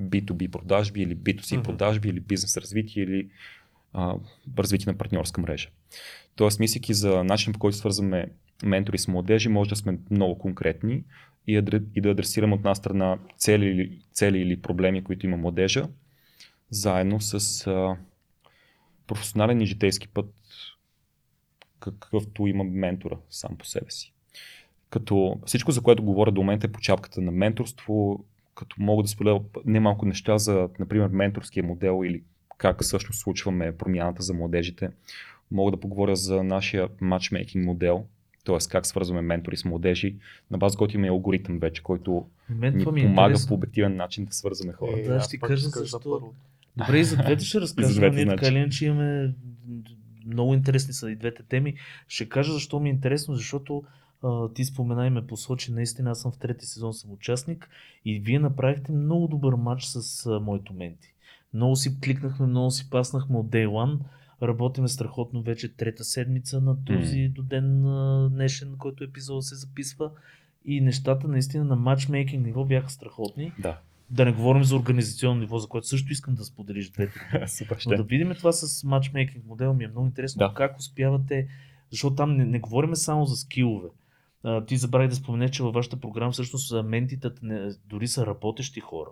B2B продажби или B2C mm-hmm. продажби или бизнес развитие или а, развитие на партньорска мрежа. Тоест, мислики за начин по който свързваме ментори с младежи, може да сме много конкретни и, и да адресираме от една страна цели цели или проблеми, които има младежа, заедно с а, професионален и житейски път, какъвто има ментора сам по себе си. Като всичко, за което говоря до момента е по чапката на менторство, като мога да споделя немалко неща за, например, менторския модел или как всъщност случваме промяната за младежите. Мога да поговоря за нашия матчмейкинг модел, т.е. как свързваме ментори с младежи, на база който има алгоритъм вече, който Мен ни е помага по обективен начин да свързваме хора. Е, да, ще ти кажа защо. Добре, и за двете ще разкажа, ние така или иначе имаме много интересни са и двете теми. Ще кажа защо ми е интересно, защото а, ти спомена и ме посочи, наистина аз съм в трети сезон съм участник и вие направихте много добър матч с а, моите менти. Много си кликнахме, много си паснахме от Day One. Работиме страхотно вече трета седмица на този mm. до ден днешен, който епизод се записва. И нещата наистина на матчмейкинг ниво бяха страхотни. Да. Да не говорим за организационно ниво, за което също искам да споделиш двете. Но да видим това с матчмейкинг модел ми е много интересно. Да. Как успявате, защото там не, не говорим само за скилове. А, ти забрави да споменеш, че във вашата програма всъщност ментите дори са работещи хора.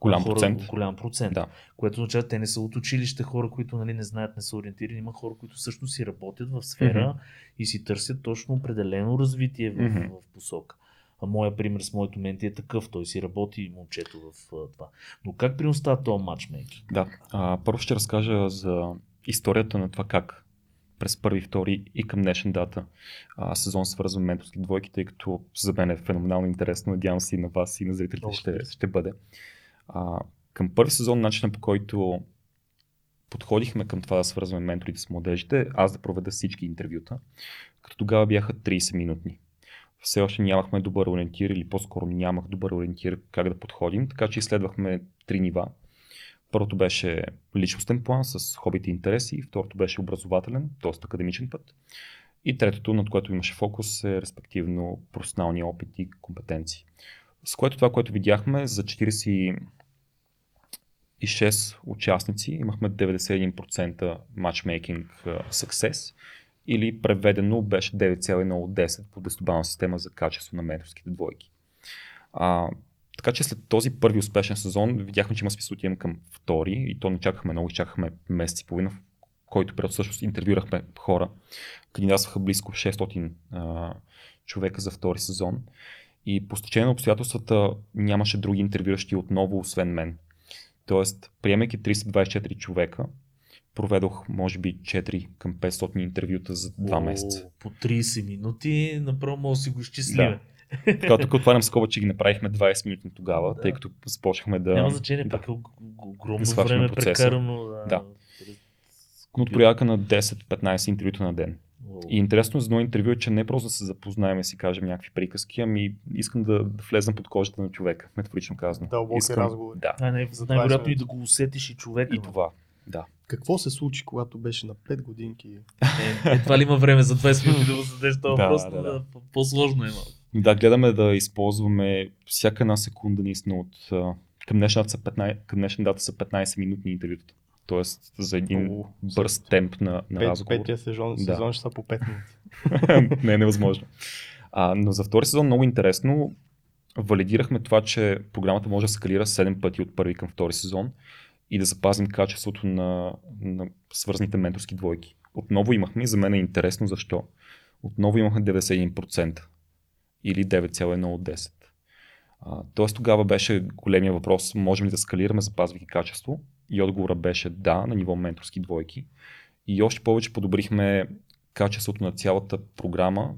Голям хора, процент. Голям процент. Да. Което означава, те не са от училище хора, които нали, не знаят, не са ориентирани. Има хора, които всъщност си работят в сфера mm-hmm. и си търсят точно определено развитие в, mm-hmm. в посока. А моя пример с моето менти е такъв. Той си работи момчето в а, това. Но как при става този матчмейкинг? Да. А, първо ще разкажа за историята на това как през първи, втори и към днешна дата а, сезон свързвам менторски двойки, тъй като за мен е феноменално интересно. Надявам се и на вас и на зрителите ще, ще бъде. А, към първи сезон, начинът по който подходихме към това да свързваме менторите с младежите, аз да проведа всички интервюта, като тогава бяха 30 минутни все още нямахме добър ориентир или по-скоро нямах добър ориентир как да подходим, така че изследвахме три нива. Първото беше личностен план с хобите и интереси, второто беше образователен, т.е. академичен път. И третото, над което имаше фокус е респективно професионалния опит и компетенции. С което това, което видяхме за 46 участници, имахме 91% матчмейкинг success или преведено беше 9,1 от 10 по десетобална система за качество на менторските двойки. А, така че след този първи успешен сезон видяхме, че има смисъл отидем към втори и то не чакахме много, чакахме месец и половина, в който период всъщност интервюрахме хора. Кандидатстваха близко 600 а, човека за втори сезон и по стечение на обстоятелствата нямаше други интервюращи отново, освен мен. Тоест, приемайки 324 човека, проведох може би 4 към 500 интервюта за 2 О, месеца. По 30 минути, направо може да си го изчислиме. Да. Така, тук отварям скоба, че ги направихме 20 минути тогава, да. тъй като започнахме да... Няма значение, да, пак е огромно да време прекарано. Да. да. Но от порядъка на 10-15 интервюта на ден. И интересно за едно интервю е, че не просто да се запознаем и си кажем някакви приказки, ами искам да, да влезем под кожата на човека, метафорично казано. Дълбоки искам, разговори. Да. А, не, най-вероятно и да го усетиш и човека. И това. Да. Какво се случи, когато беше на 5 годинки? Е, е това ли има време за 20 минути да го зададеш това въпрос? Да, да, да. По-сложно е. Да, гледаме да използваме всяка една секунда наистина от към днешна дата са 15, към днешна дата са 15 минутни интервюта. Тоест за един О, бърз темп на, на пет, разговор. Петия сезон, да. сезон ще са по 5 минути. не е невъзможно. А, но за втори сезон много интересно. Валидирахме това, че програмата може да скалира 7 пъти от първи към втори сезон и да запазим качеството на, на свързаните менторски двойки. Отново имахме за мен е интересно защо. отново имахме 91% или 9,1 от 10. А, тоест тогава беше големия въпрос, можем ли да скалираме, запазвайки качество? И отговора беше да, на ниво менторски двойки. И още повече подобрихме качеството на цялата програма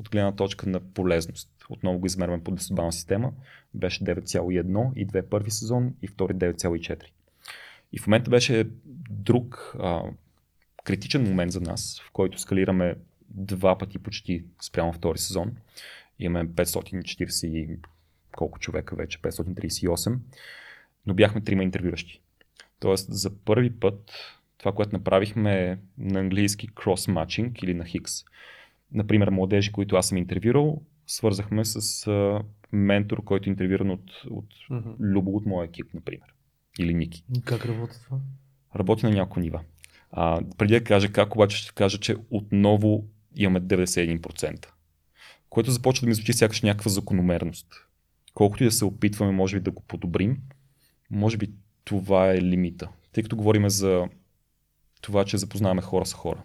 от гледна точка на полезност. Отново го измерваме по десетбална система. Беше 9,1 и 2 първи сезон и втори 9,4. И в момента беше друг а, критичен момент за нас, в който скалираме два пъти почти спрямо втори сезон. Имаме 540 колко човека вече, 538, но бяхме трима интервюращи. Тоест за първи път това, което направихме на английски cross-matching или на Хикс. Например, младежи, които аз съм интервюрал, свързахме с а, ментор, който е интервюран от, от mm-hmm. Любо от моя екип, например. Или Ники. Как работи това? Работи на няколко нива. А, преди да кажа как, обаче ще кажа, че отново имаме 91%. Което започва да ми звучи сякаш някаква закономерност. Колкото и да се опитваме, може би да го подобрим, може би това е лимита. Тъй като говорим за това, че запознаваме хора с хора.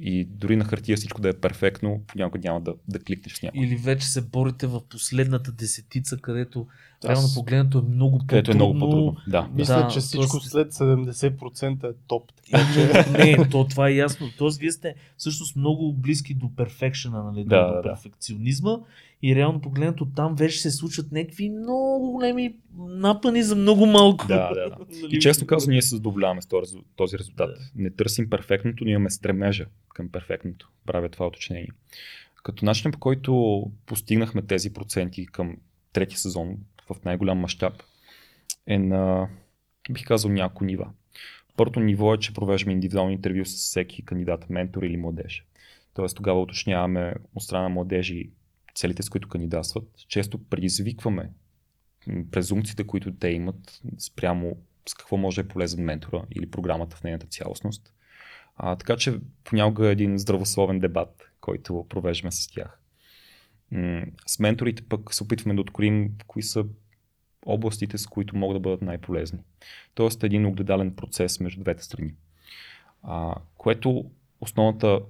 И дори на хартия всичко да е перфектно, понякога няма да, да кликнеш с някой. Или вече се борите в последната десетица, където Аз... реално погледнато е много по-трудно. Където е много по-трудно, да. Мисля, Да, че всичко тоест- след 70% е топ. Така че... Не, то това е ясно. Тоест, вие сте всъщност много близки до перфекшена, нали, Да, до да, да. И реално погледнато там вече се случват някакви много големи напъни за много малко. Да, да, да. Нали, И често казвам, ние се задоволяваме с този, резу- този резултат. Да. Не търсим перфектното, но имаме стремежа към перфектното. Правя това уточнение. Като начин по който постигнахме тези проценти към трети сезон в най-голям мащаб е на, бих казал, няколко нива. Първото ниво е, че провеждаме индивидуално интервю с всеки кандидат, ментор или младеж. Тоест тогава уточняваме от страна на младежи целите, с които кандидатстват. Често предизвикваме м, презумпциите, които те имат спрямо с какво може е полезен ментора или програмата в нейната цялостност. А, така че понякога е един здравословен дебат, който провеждаме с тях. С менторите пък се опитваме да откроим кои са областите, с които могат да бъдат най-полезни. Тоест един огледален процес между двете страни. А, което основната,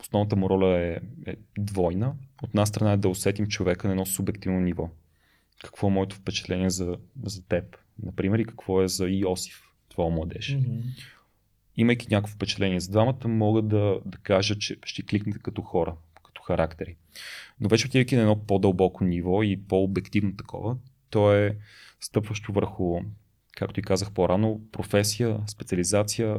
основната му роля е, е двойна. От една страна е да усетим човека на едно субективно ниво. Какво е моето впечатление за, за теб, например, и какво е за Йосиф, твоя младеж. Мгм. Имайки някакво впечатление за двамата, мога да, да кажа, че ще кликнете като хора, като характери. Но вече отивайки на едно по-дълбоко ниво и по-обективно такова, то е стъпващо върху, както и казах по-рано, професия, специализация,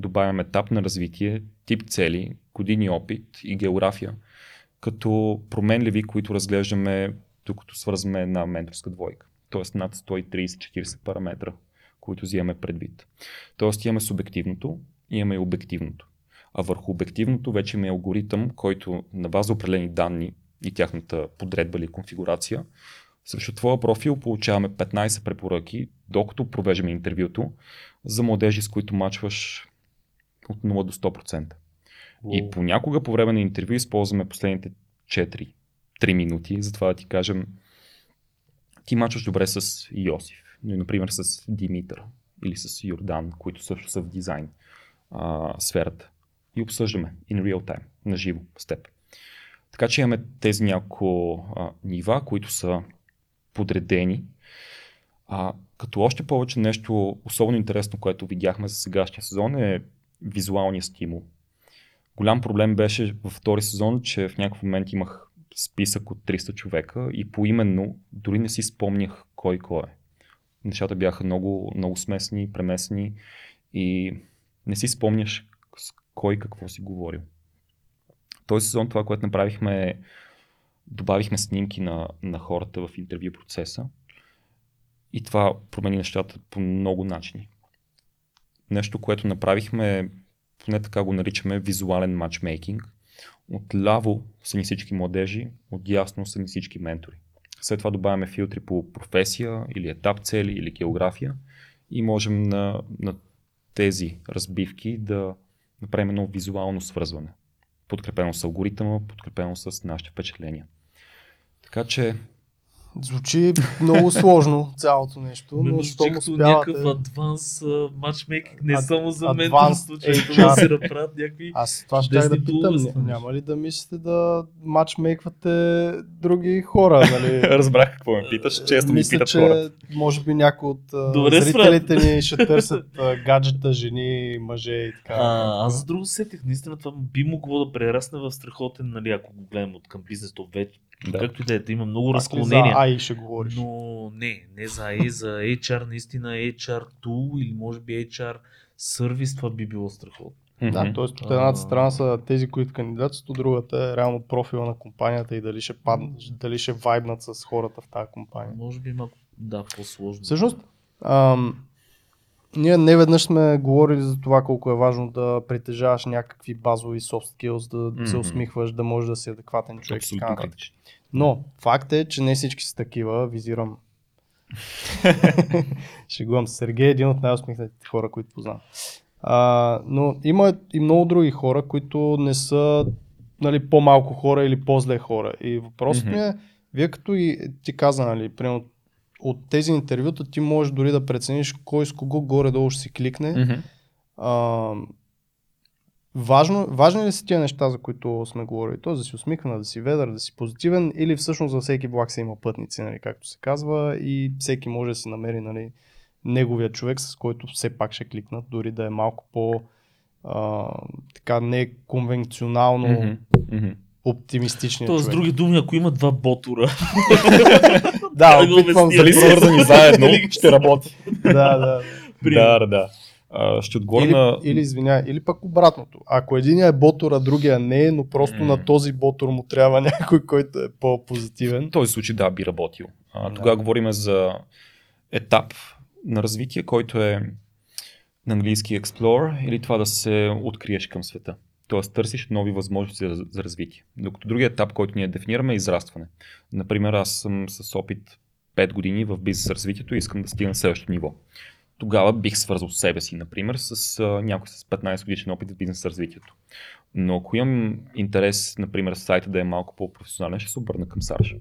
добавяме етап на развитие, тип цели, години опит и география, като променливи, които разглеждаме докато свързваме една менторска двойка. Тоест над 130-40 параметра, които взимаме предвид. Тоест имаме субективното, имаме и обективното. А върху обективното вече има алгоритъм, който на база определени данни и тяхната подредба или конфигурация, срещу твоя профил получаваме 15 препоръки, докато провеждаме интервюто за младежи, с които мачваш от 0 до 100%. И понякога по време на интервю използваме последните 4 3 минути, затова да ти кажем, ти мачваш добре с Йосиф, например с Димитър или с Йордан, които също са в дизайн а, сферата. И обсъждаме in real time, на живо, с теб. Така че имаме тези няколко а, нива, които са подредени. А, като още повече нещо особено интересно, което видяхме за сегашния сезон е визуалния стимул. Голям проблем беше във втори сезон, че в някакъв момент имах списък от 300 човека и поименно дори не си спомнях кой кой е. Нещата бяха много, много смесни, премесени и не си спомняш с кой какво си говорил. Този сезон това, което направихме е добавихме снимки на, на хората в интервю процеса и това промени нещата по много начини. Нещо, което направихме, поне така го наричаме, визуален матчмейкинг. Отляво са ни всички младежи, отдясно са ни всички ментори. След това добавяме филтри по професия или етап цели или география и можем на, на тези разбивки да направим едно визуално свързване. Подкрепено с алгоритъма, подкрепено с нашите впечатления. Така че Звучи много сложно цялото нещо, Ме но щом звучи като успявате... някакъв адванс матчмейкинг, не само за менторство, че HR. да се направят някакви... Аз това ще да питам. Няма ли да мислите да матчмейквате други хора, нали? Разбрах какво ме питаш, често ми питат че хората. може би някои от Добре, зрителите ни ще търсят гаджета, жени, мъже и така. А, аз за друго сетих, наистина това би могло да прерасне в страхотен, нали, ако го гледам от към бизнес, то вече, Да. както и да е, да има много Пак ли за разклонения. AI ще говориш. Но не, не за AI, за HR, наистина HR tool или може би HR сервис, това би било страхотно. Да, т.е. от едната страна са тези, които кандидатстват, от другата е реално профила на компанията и дали ще паднат, дали ще вайбнат с хората в тази компания. Може би малко, да, по-сложно. Всъщност, ам, ние не веднъж сме говорили за това колко е важно да притежаваш някакви базови soft skills, да се Мгм. усмихваш, да можеш да си адекватен човек. така Абсолютно. Но факт е, че не всички са такива, визирам. Шегувам се. Сергей е един от най-усмихнатите хора, които познавам. А, но има и много други хора, които не са нали, по-малко хора или по-зле хора. И въпросът ми е, вие като и ти каза, нали, примерно, от тези интервюта ти можеш дори да прецениш кой с кого горе-долу ще си кликне. Мгм. А, важно, важни ли са тия неща, за които сме говорили? Тоест да си усмихнат, да си ведър, да си позитивен или всъщност за всеки влак се има пътници, нали, както се казва и всеки може да си намери нали, неговия човек, с който все пак ще кликнат, дори да е малко по а, така неконвенционално Мгм. Мгм. Оптимистичният Тоест, с човек. други думи, ако има два ботора, Да, да опитвам Дали Дали свързани заедно, ще работи. да, да. Да, да, да. А, ще отговоря Или, на... или извиняй, или пък обратното. Ако един е ботор, а другия не е, но просто М. на този ботор му трябва някой, който е по-позитивен. В този случай да, би работил. А, Да. тогава говорим за етап на развитие, който е на английски explore или това да се откриеш към света. Тоест търсиш нови възможности за, за развитие. Докато другия етап, който ние дефинираме е израстване. Например, аз съм с опит 5 години в бизнес развитието и искам да стигна на следващото ниво. Тогава бих свързал себе си, например, с а, някой с 15 годишен опит в бизнес развитието. Но ако имам интерес, например, сайта да е малко по-професионален, ще се обърна към Саша.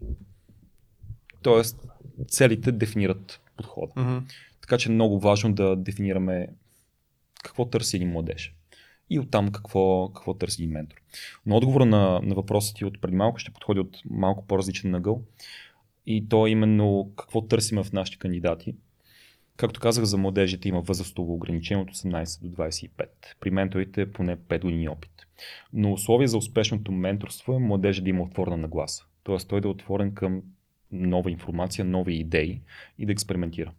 Тоест, целите дефинират подхода. Мгм. Така че е много важно да дефинираме какво търси един младеж и оттам какво, какво търси един ментор. Но отговора на, на въпроса ти от преди малко ще подходи от малко по-различен нъгъл и то е именно какво търсим в нашите кандидати. Както казах, за младежите има възрастово ограничение от 18 до 25. При менторите поне 5 години опит. Но условие за успешното менторство е младежа да има отворена нагласа. Тоест той да е отворен към нова информация, нови идеи и да експериментира.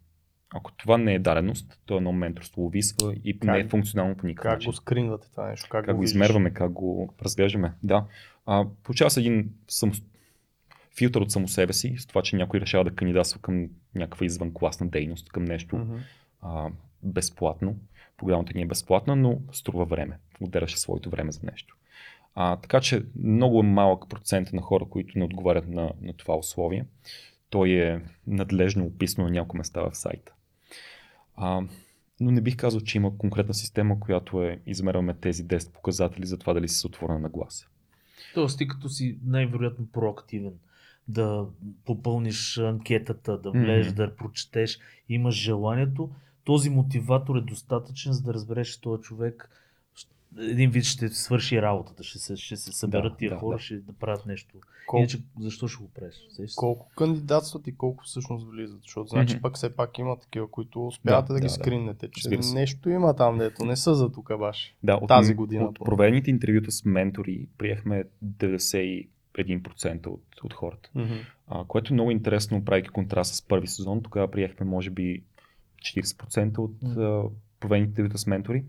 Ако това не е даденост, то едно менторство увисва и Как- не е функционално по никакъв Как начин. го скринвате това нещо? Как, Как го виждаш? измерваме, как го разглеждаме. Да. А, получава се един само... филтър от само себе си, с това, че някой решава да кандидатства към някаква извънкласна дейност, към нещо Мгм. а, безплатно. Програмата ни е безплатна, но струва време. Отделяше своето време за нещо. А, така че много е малък процент на хора, които не отговарят на, на това условие. Той е надлежно описано на няколко места в сайта. А, но не бих казал, че има конкретна система, която е измерваме тези 10 показатели за това дали си отворена на гласа. Тоест, ти като си най-вероятно проактивен, да попълниш анкетата, да влезеш, Мгм. да прочетеш, имаш желанието, този мотиватор е достатъчен, за да разбереш, че този човек един вид ще свърши работата, ще се, ще се съберат Да, тия да, хора, да. ще да правят нещо. Колко, Иначе, защо ще го правиш? Се? колко кандидатстват и колко всъщност влизат? Защото значи пък все пак има такива, които успявате да, Да, ги да, да. скринете, че нещо има там, дето не са за тук баш. Да, от, Тази година От проведените интервюта с ментори приехме 91% от, от хората. А, което е много интересно, правейки контраст с първи сезон. Тогава приехме, може би, 40% от а, проведените интервюта с ментори.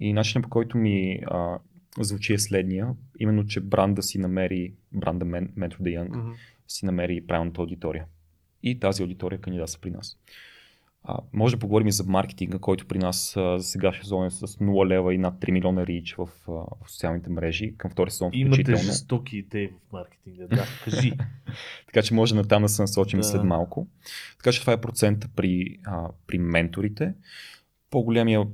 И начинът по който ми а, звучи е следния. Именно, че бранда си намери, бранда Mentor the Young, Мгм. си намери правилната аудитория. И тази аудитория кандидатства при нас. А, може да поговорим и за маркетинга, който при нас а, за сега ще сезон е с 0 лева и над 3 милиона рич в, а, в социалните мрежи. Към втори сезон Имате включително. жестоки идеи в маркетинга. Да, кажи. Така че може на там да се насочим Да. след малко. Така че това е процента при, а, при менторите. По-големия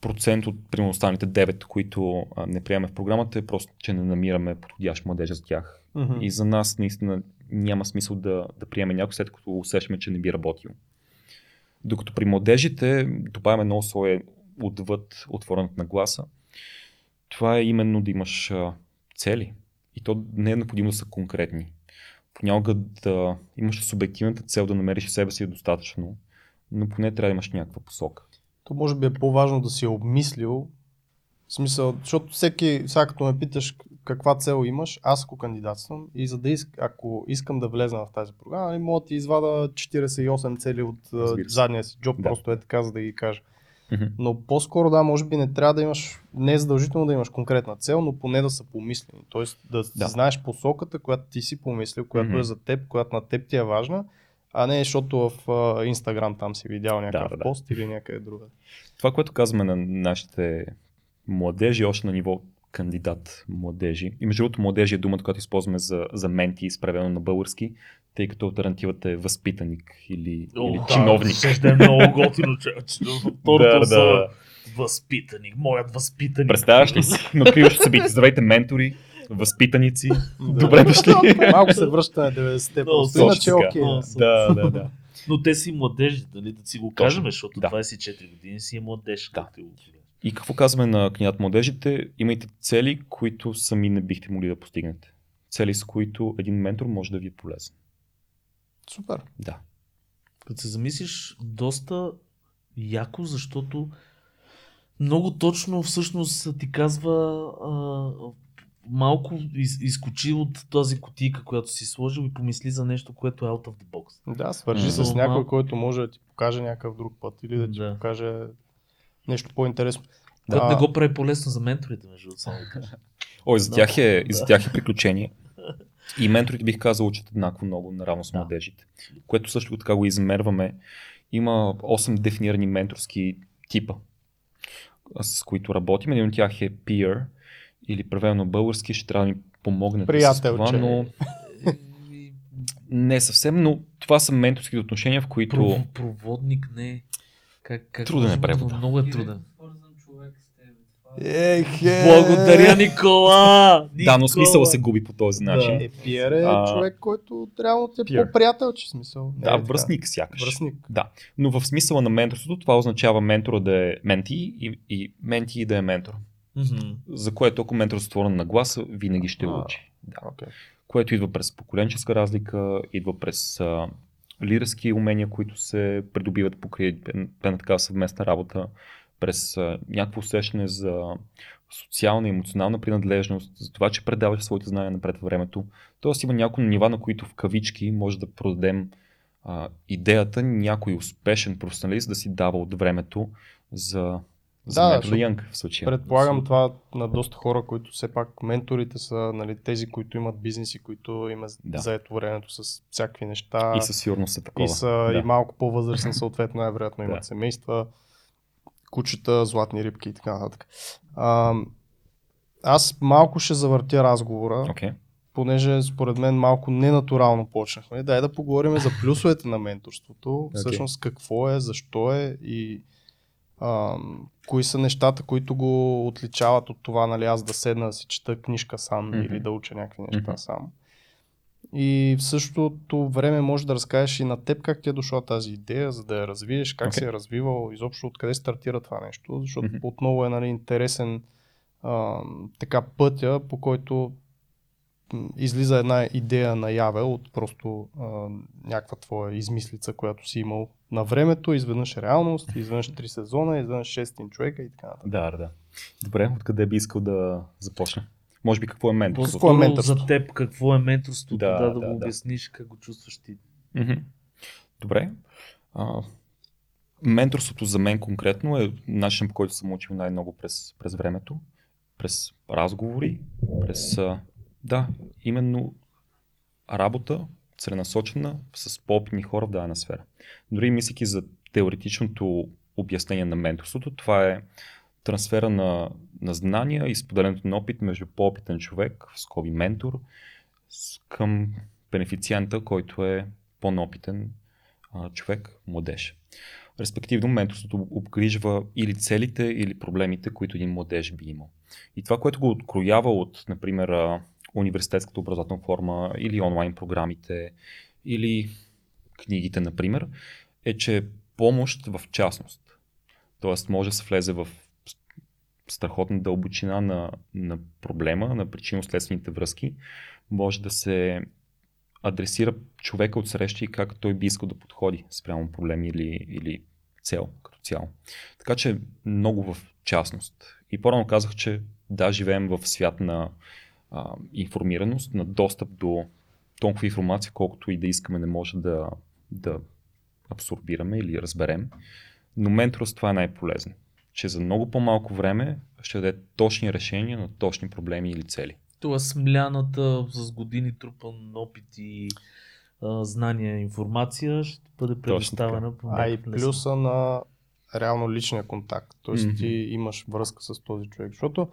процент от примерно останалите 9, които а, не приемаме в програмата е просто, че не намираме подходящ младежа за тях. Мгм. И за нас наистина няма смисъл да, да приеме някой след като усещаме, че не би работил. Докато при младежите добавяме много слое отвъд отворената на гласа. Това е именно да имаш а, цели. И то не е необходимо да са конкретни. Понякога да имаш субективната цел да намериш себе си е достатъчно, но поне трябва да имаш някаква посока. То може би е по-важно да си е обмислил. В смисъл, защото всеки, сега като ме питаш каква цел имаш, аз ако кандидатствам и за да иск, ако искам да влезна в тази програма, нали, мога да ти извада 48 цели от Разбира задния си джоб, Да. просто е така, за да ги кажа. Но по-скоро да, може би не трябва да имаш, не е задължително да имаш конкретна цел, но поне да са помислени. Тоест да, Да. знаеш посоката, която ти си помислил, която е за теб, която на теб ти е важна, а не защото в Инстаграм там си видял някакъв да, да. пост или някъде друга. Това, което казваме на нашите младежи, още на ниво кандидат младежи. И между другото, младежи е думата, която използваме за, за менти, изправено на български, тъй като альтернативата е възпитаник или, О, или да, чиновник. Ще е много готино, че второто Да, са да. възпитаник, моят възпитаник. Представяш ли си? На откриващо събитие. Здравейте, ментори, възпитаници. Добре дошли. Малко се връща на 90-те, Много просто иначе окей. Да. да, да. Но те си младежи, нали, да си го кажем, защото Да. 24 години си е младеж. Да. И какво казваме на кандидат младежите? Имайте цели, които сами не бихте могли да постигнете. Цели, с които един ментор може да ви е полезен. Супер. Да. Като се замислиш, доста яко, защото много точно всъщност ти казва а, малко из, изкочи от тази котика, която си сложил и помисли за нещо, което е out of the box. Да, свържи М. с някой, малко. който може да ти покаже някакъв друг път или да ти Да. покаже нещо по-интересно. Което А, не го прави по-лесно за менторите, между другото, само да кажа. Ой, за Да. тях е, и за Да. тях е приключение. И менторите бих казал учат еднакво много наравно с Да. младежите. Което също така го измерваме. Има 8 дефинирани менторски типа, с които работим. Един от тях е peer или преведено български ще трябва да ми помогнете с Приятелче. това, но не съвсем, но това са менторски отношения, в които... Пров, проводник не. Как, как Труден е превода. Много е труден. Свързан човек с теб. Това Ех, е. Благодаря, Никола! Да, но Никола! смисъл се губи по този начин. Да. Е, пиер е А, човек, който трябва да е пиер. по-приятел, че смисъл. Не Да, е така. връзник сякаш. Връзник. Да, но в смисъла на менторството това означава ментора да е менти и, и менти да е ментор. Мгм. За което ако менторството на гласа, винаги ще А. учи. Да. Окей. Което идва през поколенческа разлика, идва през а, лидерски умения, които се придобиват покрай една такава съвместна работа, през а, някакво усещане за социална и емоционална принадлежност, за това, че предаваш своите знания напред във времето. Тоест има някои нива, на които в кавички може да продадем а, идеята някой успешен професионалист да си дава от времето за, за Да, метода Янг в случая. Предполагам това на доста хора, които все пак менторите са нали, тези, които имат бизнеси, които имат Да. заето времето с всякакви неща. И със сигурност е такова. и са да. и малко по-възрастни, съответно, най-вероятно имат Да. семейства, кучета, златни рибки и така нататък. А, аз малко ще завъртя разговора, Окей. понеже според мен малко ненатурално почнахме. Дай да поговорим за плюсовете на менторството. Okay. Всъщност какво е, защо е и а, кои са нещата, които го отличават от това, нали, аз да седна да си чета книжка сам Мгм. или да уча някакви неща Мгм. сам. И в същото време може да разкажеш и на теб как ти е дошла тази идея, за да я развиеш, как Окей. се е развивал, изобщо откъде стартира това нещо, защото Мгм. отново е нали, интересен а, така пътя, по който излиза една идея наяве от просто а, някаква твоя измислица, която си имал на времето, изведнъж реалност, изведнъж три сезона, изведнъж 600 човека и така нататък. Да, да. Добре, откъде би искал да започна? Може би какво е менторството? Какво е Първо менторство? За теб, какво е менторството, Да, да, да, да го да. обясниш, как го чувстваш ти. Добре. А, менторството за мен конкретно е начин по който съм учил най-много през, през времето, през разговори, през а, да, именно работа, целенасочена с по-опитни хора в дадена сфера. Дори мислики за теоретичното обяснение на менторството, това е трансфера на, на знания и споделянето на опит между по-опитен човек, в скоби ментор, към бенефициента, който е по-опитен човек, младеж. Респективно, менторството обгрижва или целите, или проблемите, които един младеж би имал. И това, което го откроява от, например, университетската образователна форма или онлайн програмите или книгите, например, е, че помощ в частност. Тоест може да се влезе в страхотна дълбочина на, на проблема, на причинно-следствените връзки. Може да се адресира човека от среща и как той би искал да подходи спрямо проблем или, или цел като цяло. Така че много в частност. И по-рано казах, че да, живеем в свят на а, информираност, на достъп до толкова информация, колкото и да искаме не може да, да абсорбираме или разберем. Но менторство това е най-полезно. Че за много по-малко време ще даде точни решения на точни проблеми или цели. Това смляната с години трупан опит и а, знания, информация ще бъде предоставена по А и плюса на реално личния контакт. Тоест Мгм. ти имаш връзка с този човек. Защото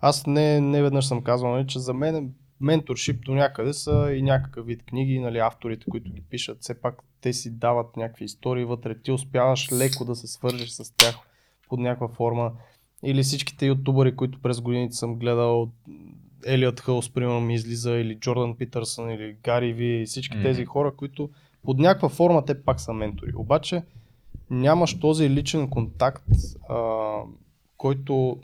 аз не, не веднъж съм казвал, нали, че за мен менторшип до някъде са и някакъв вид книги, нали, авторите, които ги пишат, все пак те си дават някакви истории вътре, ти успяваш леко да се свържеш с тях под някаква форма. Или всичките ютубъри, които през годините съм гледал, Елиот Хълс, примерно, ми излиза, или Джордан Питърсън, или Гари Ви, всички Мгм. тези хора, които под някаква форма те пак са ментори. Обаче нямаш този личен контакт, а, който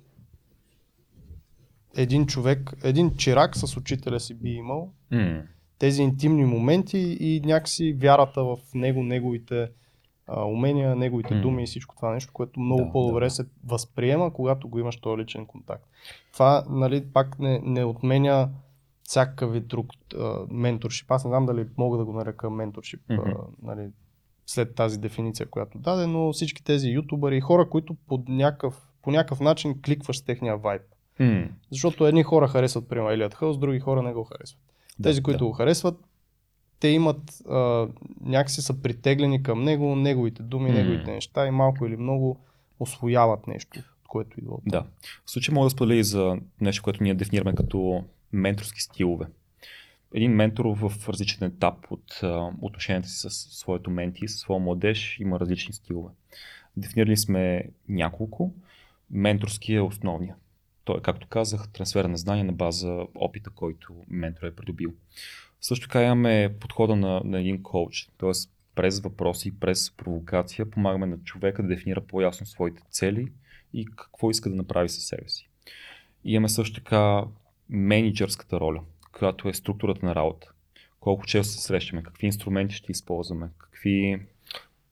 един човек, един чирак с учителя си би имал, М. тези интимни моменти и някакси вярата в него, неговите а, умения, неговите М. думи и всичко това нещо, което много Да, по-добре да. се възприема, когато го имаш този личен контакт. Това, нали, пак не, не отменя всякакъв вид друг а, менторшип. Аз не знам дали мога да го нарека менторшип, а, Мгм. нали, след тази дефиниция, която даде, но всички тези ютубъри и хора, които под някакъв, по някакъв начин кликваш с техния вайб. М. Защото едни хора харесват, примерно, Елият Хълс, други хора не го харесват. Да, Тези, които да. го харесват, те имат а, някакси са притеглени към него, неговите думи, М. неговите неща и малко или много освояват нещо, което идва. от Да. В случай мога да споделя и за нещо, което ние дефинираме като менторски стилове. Един ментор в различен етап от а, отношенията си с своето менти, с своя младеж, има различни стилове. Дефинирали сме няколко. Менторски е основния. Той, както казах, трансфер на знания на база опита, който ментор е придобил. Също така имаме подхода на, на един коуч, т.е. през въпроси, през провокация помагаме на човека да дефинира по-ясно своите цели и какво иска да направи със себе си. Имаме също така менеджерската роля, която е структурата на работа. Колко често се срещаме, какви инструменти ще използваме, какви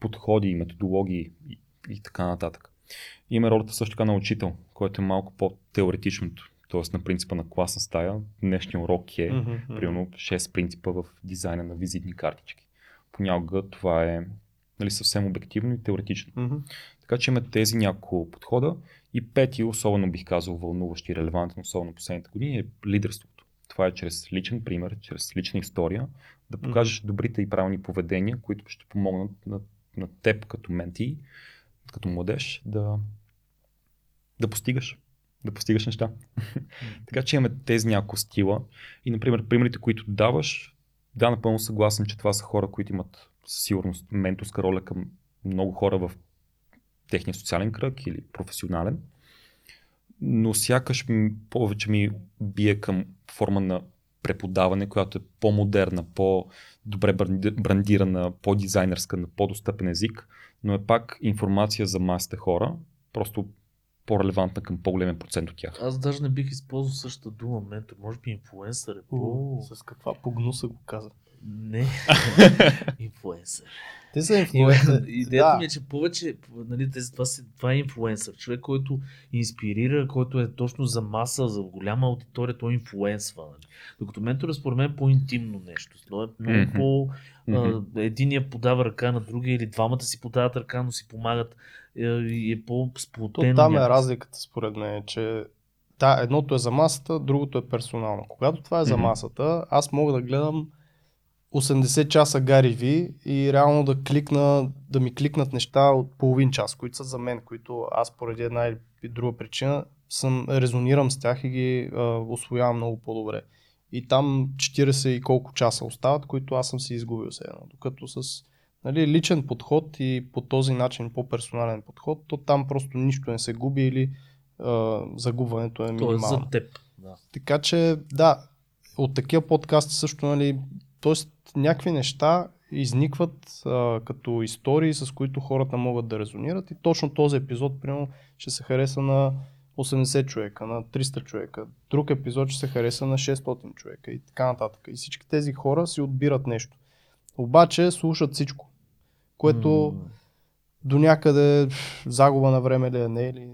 подходи, методологии и, и така нататък. И имаме ролята също така на учител, който е малко по-теоретичното, т.е. на принципа на класна стая. Днешния урок е мгм. примерно 6 принципа в дизайна на визитни картички. Понякога това е нали, съвсем обективно и теоретично. Мгм. Така че има тези няколко подхода. И пети, особено бих казал вълнуващ и релевантен, особено последните години, е лидерството. Това е чрез личен пример, чрез лична история, да покажеш добрите и правилни поведения, които ще помогнат на, на теб като менти, като младеж, да, да постигаш. Да постигаш неща. така че имаме тези няколко стила. И, например, примерите, които даваш, да, напълно съгласен, че това са хора, които имат със сигурност менторска роля към много хора в техния социален кръг или професионален. Но сякаш ми, повече ми бие към форма на преподаване, която е по-модерна, по-добре бранди- брандирана, по-дизайнерска, на по-достъпен език, но е пак информация за масите хора, просто по-релевантна към по-големия процент от тях. Аз даже не бих използвал същата дума ментор. Може би инфлуенсър е по... О, С каква погнуса го каза? Не. инфлуенсър. Те са И, инфлуенсъри. идеята ми е, че повече, нали, тези, това, си, това е инфлуенсър. Човек, който инспирира, който е точно за маса, за голяма аудитория, той инфлуенсва. Нали. Докато менторът според мен е по-интимно нещо. Той е много Мгм. по... Мгм. а, единия подава ръка на другия или двамата си подават ръка, но си помагат е, и е То по-сплотено. там е някакси. разликата според мен, че да, едното е за масата, другото е персонално. Когато това е за масата, аз мога да гледам 80 часа Гари Ви и реално да кликна, да ми кликнат неща от половин час, които са за мен, които аз поради една или друга причина съм, резонирам с тях и ги а, освоявам много по-добре. И там 40 и колко часа остават, които аз съм си изгубил се едно. Докато с нали, личен подход и по този начин по-персонален подход, то там просто нищо не се губи или а, загубването е е минимално. за теб. Да. Така че, да, от такива подкасти също, нали, т.е. някакви неща изникват а, като истории, с които хората могат да резонират и точно този епизод, примерно, ще се хареса на 80 човека, на 300 човека, друг епизод ще се хареса на 600 човека и така нататък. И всички тези хора си отбират нещо. Обаче слушат всичко, което М, до някъде загуба на време ли е, не е ли?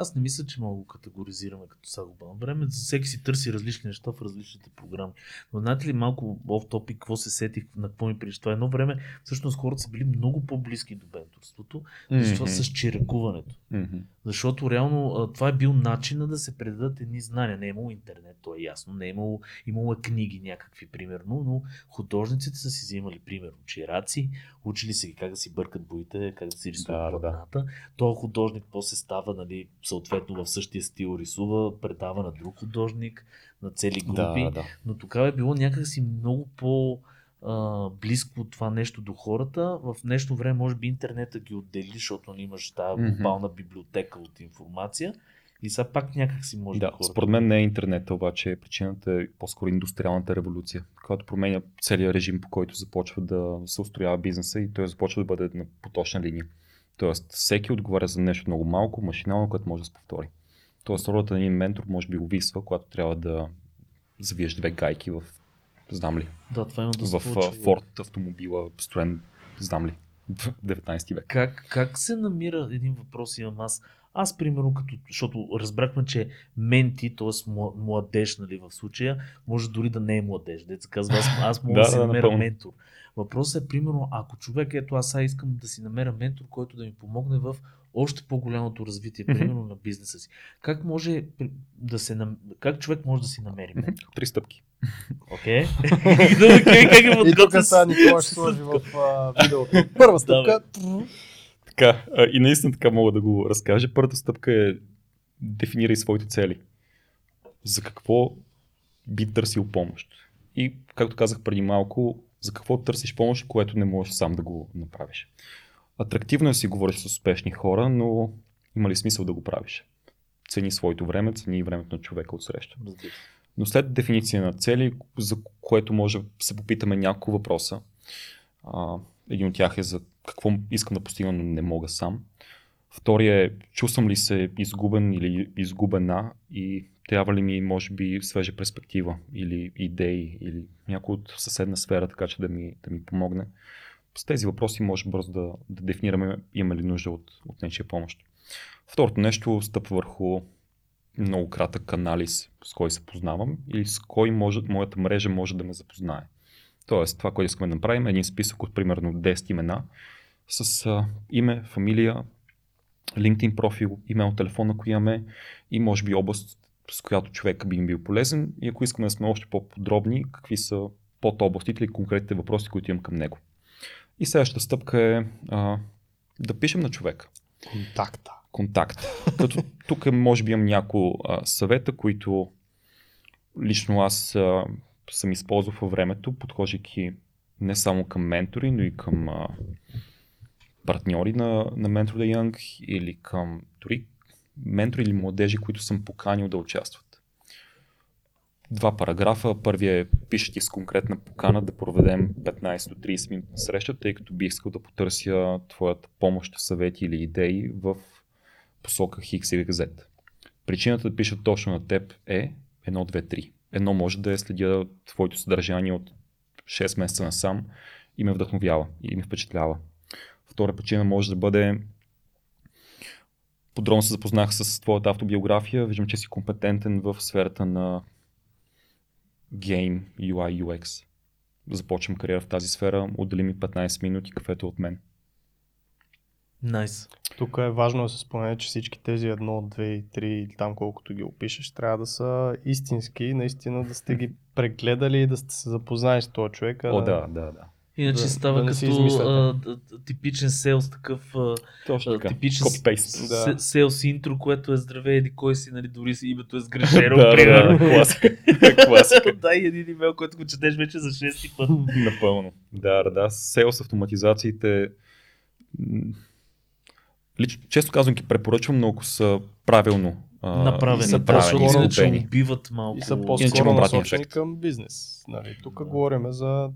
Аз не мисля, че мога да го категоризираме като загуба на време. Всеки си търси различни неща в различните програми. Но знаете ли малко оф топик, какво се сетих, на какво ми прилича? Това едно време, всъщност хората са били много по-близки до бенторството, защото Мгм. с чиракуването. Мгм. Защото реално това е бил начина да се предадат едни знания. Не е имало интернет, то е ясно. Не е имало, имало е книги някакви, примерно, но художниците са си взимали, примерно, чираци, учили се как да си бъркат боите, как да си рисуват Да, да, да. платната. Този художник после става, нали, съответно в същия стил рисува, предава на друг художник, на цели групи. Да, да. Но тогава е било някакси много по близко това нещо до хората. В днешно време може би интернета ги отдели, защото нали, имаш тази глобална библиотека от информация. И сега пак някак си може Да, хората. според мен не е интернета, обаче причината е по-скоро индустриалната революция, която променя целият режим, по който започва да се устроява бизнеса и той започва да бъде на поточна линия. Тоест, всеки отговаря за нещо много малко, машинално, което може да се повтори. Тоест, ролята на един ментор може би увисва, когато трябва да завиеш две гайки в, знам ли, Да, това има да в получи. Форд автомобила, строен, знам ли, в 19 век. Как, как се намира един въпрос имам аз? Аз, примерно, като, защото разбрахме, че менти, т.е. младеж, нали, в случая, може дори да не е младеж. Деца казва, аз, аз мога да, Да, си да, намеря напълно. ментор. Въпросът е, примерно, ако човек, ето аз сега искам да си намеря ментор, който да ми помогне в още по-голямото развитие, примерно на бизнеса си. Как може да се нам... как човек може да си намери ментор? Три стъпки. Окей? Okay? как е И тук подготвен сега Никола ще сложи в а, видеото. Първа стъпка. Така, и наистина така мога да го разкажа. Първата стъпка е дефинирай своите цели. За какво би търсил помощ? И, както казах преди малко, за какво търсиш помощ, което не можеш сам да го направиш. Атрактивно е си говориш с успешни хора, но има ли смисъл да го правиш? Цени своето време, цени и времето на човека от среща. Но след дефиниция на цели, за което може да се попитаме няколко въпроса, а, един от тях е за какво искам да постигна, но не мога сам. Втория е, чувствам ли се изгубен или изгубена и трябва ли ми, може би, свежа перспектива или идеи или някой от съседна сфера, така че да ми, да ми помогне. С тези въпроси може бързо да, да дефинираме имаме ли нужда от, от нечия помощ. Второто нещо стъпва върху много кратък анализ с кой се познавам или с кой може, моята мрежа може да ме запознае. Тоест, това, което искаме да направим е един списък от примерно 10 имена с а, име, фамилия, LinkedIn профил, имейл, телефон, ако имаме и може би област, с която човек би им бил полезен и ако искаме да сме още по-подробни, какви са под областите или конкретните въпроси, които имам към него. И следващата стъпка е а, да пишем на човека Контакта. контакт. Като тук може би имам няколко а, съвета, които лично аз а, съм използвал във времето, подхождайки не само към ментори, но и към а, партньори на, на Mentor the Young или към дори ментори или младежи, които съм поканил да участват. Два параграфа. Първият е пише ти с конкретна покана да проведем 15 до 30 минутна среща, тъй като бих искал да потърся твоята помощ, съвети или идеи в посока Хикс или Z. Причината да пиша точно на теб е 1, 2, 3. Едно може да е следя твоето съдържание от 6 месеца насам и ме вдъхновява и ме впечатлява. Втора причина може да бъде подробно се запознах с твоята автобиография, виждам, че си компетентен в сферата на Game, UI, UX. Започвам кариера в тази сфера, отдели ми 15 минути кафето от мен. Найс. Тук е важно да се спомене, че всички тези едно, две, три или там колкото ги опишеш, трябва да са истински, наистина да сте ги прегледали и да сте се запознали с този човек. О, да, да, да. Иначе Да- става да като а, типичен селс, такъв Точно така. типичен Copy-paste. Да. да. селс интро, което е здравей, еди кой си, нали, дори си името е сгрешено, да, да, примерно. да, класика. класика. Дай един имейл, който го четеш вече за шести път. Напълно. Да, да, да. Селс автоматизациите. Лично, често казвам ги препоръчвам, но ако са правилно направени. и са Да, защото иначе правени, убиват малко. И са по-скоро насочени към бизнес. Нали, тук Да. говорим за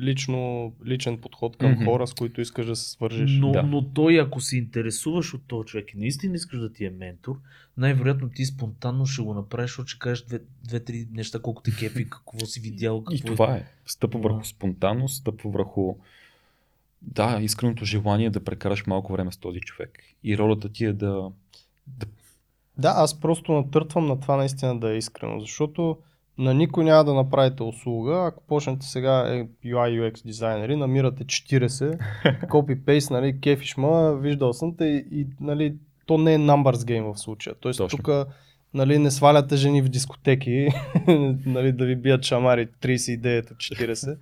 лично, личен подход към Мгм. хора, с които искаш да се свържиш. Но, Да. но той, ако се интересуваш от този човек и наистина искаш да ти е ментор, най-вероятно ти спонтанно ще го направиш, защото ще кажеш две- две-три неща, колко те кефи, какво си видял. Какво И това е. Стъпва върху спонтанност, стъпва върху да, искреното желание да прекараш малко време с този човек. И ролята ти е да, да Да, аз просто натъртвам на това наистина да е искрено, защото на никой няма да направите услуга, ако почнете сега е, UI UX дизайнери, намирате 40, копи-пейст, нали, кефиш ма, виждал съм те и, и нали, то не е numbers game в случая. Тоест тук нали, не сваляте жени в дискотеки, нали, да ви бият шамари 39 40,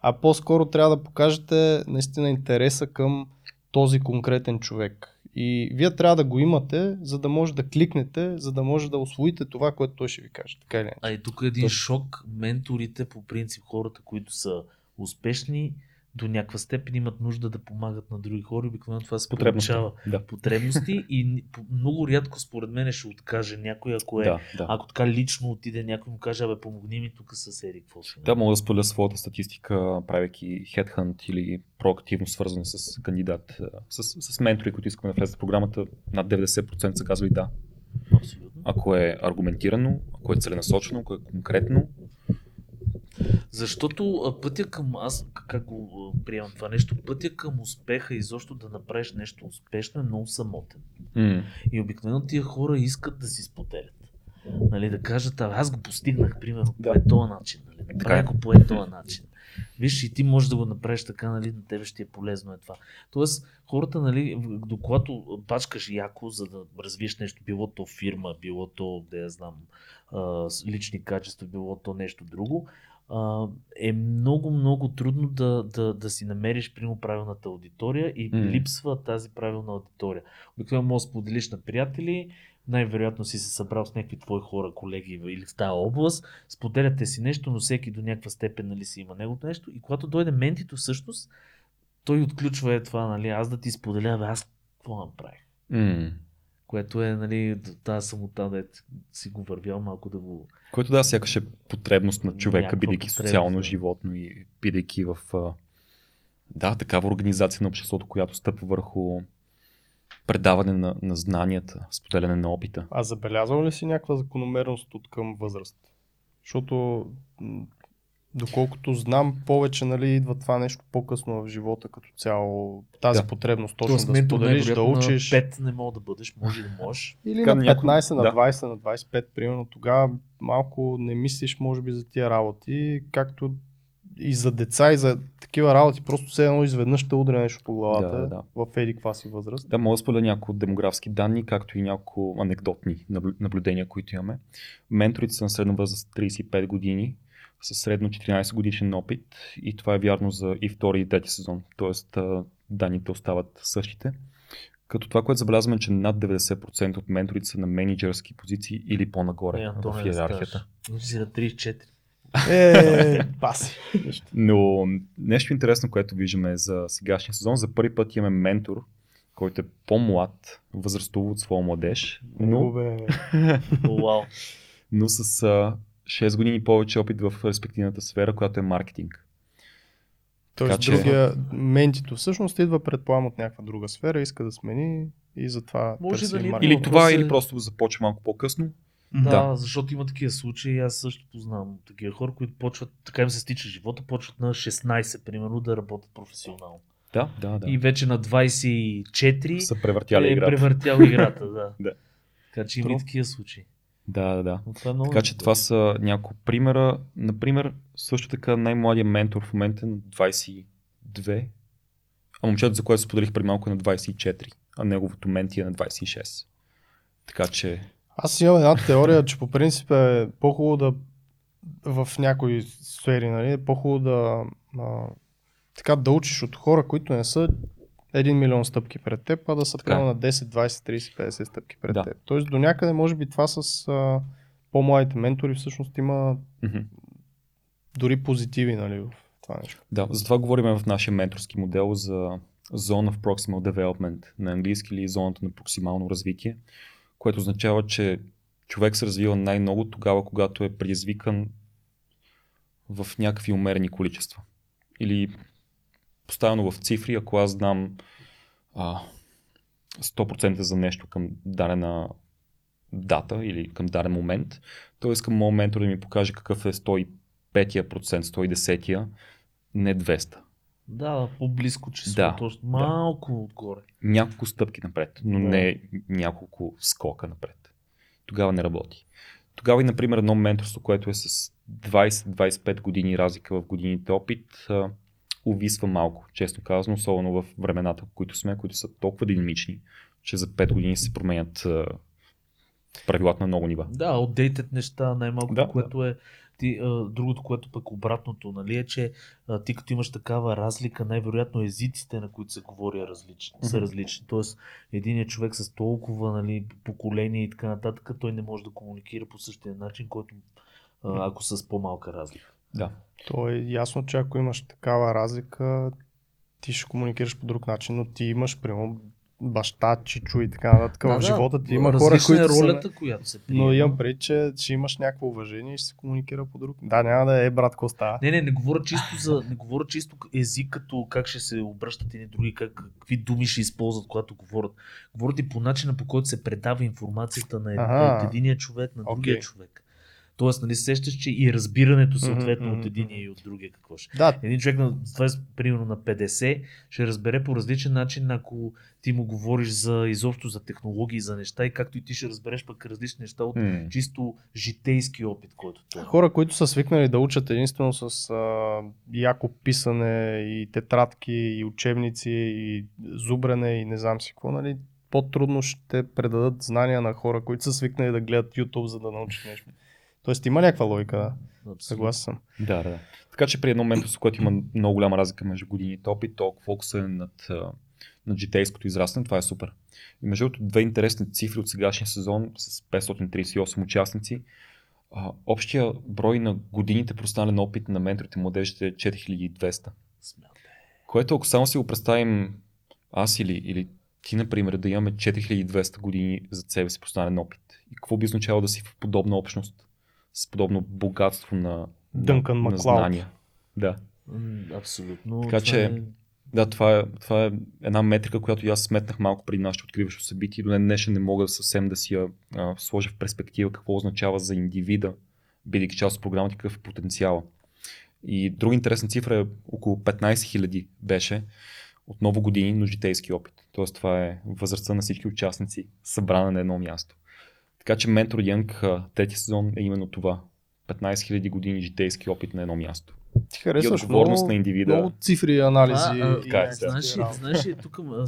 а по-скоро трябва да покажете наистина интереса към този конкретен човек. И вие трябва да го имате, за да може да кликнете, за да може да освоите това, което той ще ви каже. Така или А и тук е един шок. Менторите, по принцип, хората, които са успешни, до някаква степен имат нужда да помагат на други хора. Обикновено това се получава Да, потребности и много рядко според мен ще откаже някой, ако е. да, да. Ако така лично отиде някой му каже, абе помогни ми тук с Ери, какво. Да, мога да споделя своята статистика, правейки headhunt или проактивно свързване с кандидат, с, с ментори, които искаме да влезат в програмата. Над 90% са казвали да. Абсолютно. Ако е аргументирано, ако е целенасочено, ако е конкретно, Защото пътя към, аз как го приемам това нещо, пътя към успеха и защо да направиш нещо успешно е много самотен. м- И обикновено тия хора искат да си споделят. Нали, да кажат, а, аз го постигнах, примерно, Да. по е този начин. Нали, Така направя е. го по е този начин. Виж, и ти можеш да го направиш така, нали, на тебе ще е полезно е това. Тоест, хората, нали, в- до когато пачкаш яко, за да развиеш нещо, било то фирма, било то, да я знам, лични качества, било то нещо друго, а, е много, много трудно да, да, да си намериш, примерно, правилната аудитория и М. липсва тази правилна аудитория. Обикновено можеш да споделиш на приятели, най-вероятно си се събрал с някакви твои хора, колеги или в тази област, споделяте си нещо, но всеки до някаква степен нали, си има неговото нещо и когато дойде ментито всъщност, той отключва е това, нали, аз да ти споделя, бе, аз какво направих? м- Което е, нали, тази самота, да си го вървял малко да го... Което да, сякаш е потребност на човека, бидейки социално да. животно и бидейки в да, такава организация на обществото, която стъпва върху предаване на, на знанията, споделяне на опита. А забелязвал ли си някаква закономерност от към възраст? Защото, доколкото знам, повече нали, идва това нещо по-късно в живота като цяло. Тази Да. потребност точно Тоест, да споделиш, да учиш. На 5 не мога да бъдеш, може да можеш. Или Така, на някой- 15, на да. 20, на 25, примерно. Тогава малко не мислиш, може би, за тия работи, както и за деца, и за такива работи. Просто все едно изведнъж ще удря нещо по главата Да, да. в еди каква си възраст. Да, мога да споделя някои демографски данни, както и няколко анекдотни наблю- наблюдения, които имаме. Менторите са на средна възраст 35 години, с средно 14 годишен опит и това е вярно за и втори и трети сезон, т.е. данните остават същите. Като това, което забелязваме, че над 90% от менторите са на менеджерски позиции или по-нагоре Антоне, в да иерархията. си на 34. Е, паси. Но нещо интересно, което виждаме за сегашния сезон, за първи път имаме ментор, който е по-млад, възрастово от своя младеж, но, но с 6 години повече опит в респективната сфера, която е маркетинг. Тоест, Така че- другия ментито всъщност идва предполагам от някаква друга сфера, иска да смени и затова Може търси да ни- маркетинг. Или това, е- или просто започва малко по-късно. Да, Да. защото има такива случаи. Аз също познавам такива хора, които почват, така им се стича живота, почват на 16, примерно, да работят професионално. Да, да, да. И вече на 24 Са превъртяли е играта. превъртял играта. Да. Да. Така че има и такива случаи. Да, да, да. Е много Така че това са няколко примера. Например, също така най-младият ментор в момента е на 22, а момчето, за което споделих преди малко е на 24, а неговото менти е на 26. Така че, Аз имам една теория, че по принцип е по-хубаво да в някои сфери, нали, е по-хубаво да а, така да учиш от хора, които не са 1 милион стъпки пред теб, а да са Така е. на 10, 20, 30, 50 стъпки пред Да. теб. Тоест до някъде може би това с а, по-младите ментори всъщност има мгм. дори позитиви нали, в това нещо. да, затова говорим в нашия менторски модел за Zone of Proximal Development на английски или зоната на проксимално развитие, което означава, че човек се развива най-много тогава, когато е предизвикан в някакви умерени количества. Или поставено в цифри, ако аз дам а, 100% за нещо към дадена дата или към даден момент, то искам моят ментор да ми покаже какъв е 105-я процент, 110-я, не 200. Да, по-близко число, Да, точно. Малко отгоре. Няколко стъпки напред, но Да. не няколко скока напред. Тогава не работи. Тогава и, например, едно менторство, което е с 20-25 години разлика в годините опит, увисва малко, честно казано, особено в времената, в които сме, които са толкова динамични, че за 5 години се променят правилата на много нива. Да, outdated неща, най-малкото, Да, което е ти, а, другото, което пък обратното, нали, е, че а, ти като имаш такава разлика, най-вероятно езиците, на които се говори, е различни, са различни. Тоест, един човек с толкова нали, поколение и така нататък, той не може да комуникира по същия начин, който а, ако с по-малка разлика. Да. То е ясно, че ако имаш такава разлика, ти ще комуникираш по друг начин, но ти имаш, примерно, баща, чичо и така нататък. в живота ти има хора, различна които е са... ролята, която се приема. Но имам пред, че ще имаш някакво уважение и ще се комуникира по друг. Да, няма да е, брат, какво става. Не, не, не говоря чисто за, не говоря чисто език, като как ще се обръщат едни други, как, какви думи ще използват, когато говорят. Говорят и по начина, по който се предава информацията на ед, Ага. от единия човек на другия Окей. човек. Тоест, нали, сещаш, че и разбирането съответно Мгм, от единия и от другия какво ще. Да, Един човек, на, това е примерно на 50, ще разбере по различен начин, ако ти му говориш за изобщо за технологии, за неща и както и ти ще разбереш пък различни неща от М. чисто житейски опит, който той. има. хора, които са свикнали да учат единствено с а, яко писане и тетрадки и учебници и зубрене и не знам си какво, нали, по-трудно ще предадат знания на хора, които са свикнали да гледат YouTube, за да научат нещо. Тоест има някаква логика. Съгласен съм. Да, да. Така че при едно менторство, което има много голяма разлика между годините опит, толкова фокуса е над, над житейското израстване, това е супер. И между другото, две интересни цифри от сегашния сезон с 538 участници. А, общия брой на годините простанален опит на менторите младежите е 4200. Смятай. Което ако само си го представим аз или, или ти, например, да имаме 4200 години за себе си простанален опит. И какво би означало да си в подобна общност, с подобно богатство на, Дънкан на, на знания. Да. Абсолютно. Така това че- е- Да, това е, това е една метрика, която и аз сметнах малко преди нашето откриващо събитие. До ден днешен не мога съвсем да си я а, сложа в перспектива какво означава за индивида, бидейки част от програмата, какъв е потенциала. И друга интересна цифра е около 15 000 беше от много години, но житейски опит. Тоест това е възрастта на всички участници, събрана на едно място. Така че Ментор Янг, трети сезон е именно това. 15 000 години житейски опит на едно място. Ти И харесваш отговорност много, на индивида. много цифри, анализи. А, и така е, знаеш, ли- работи. знаеш, ли, тук а,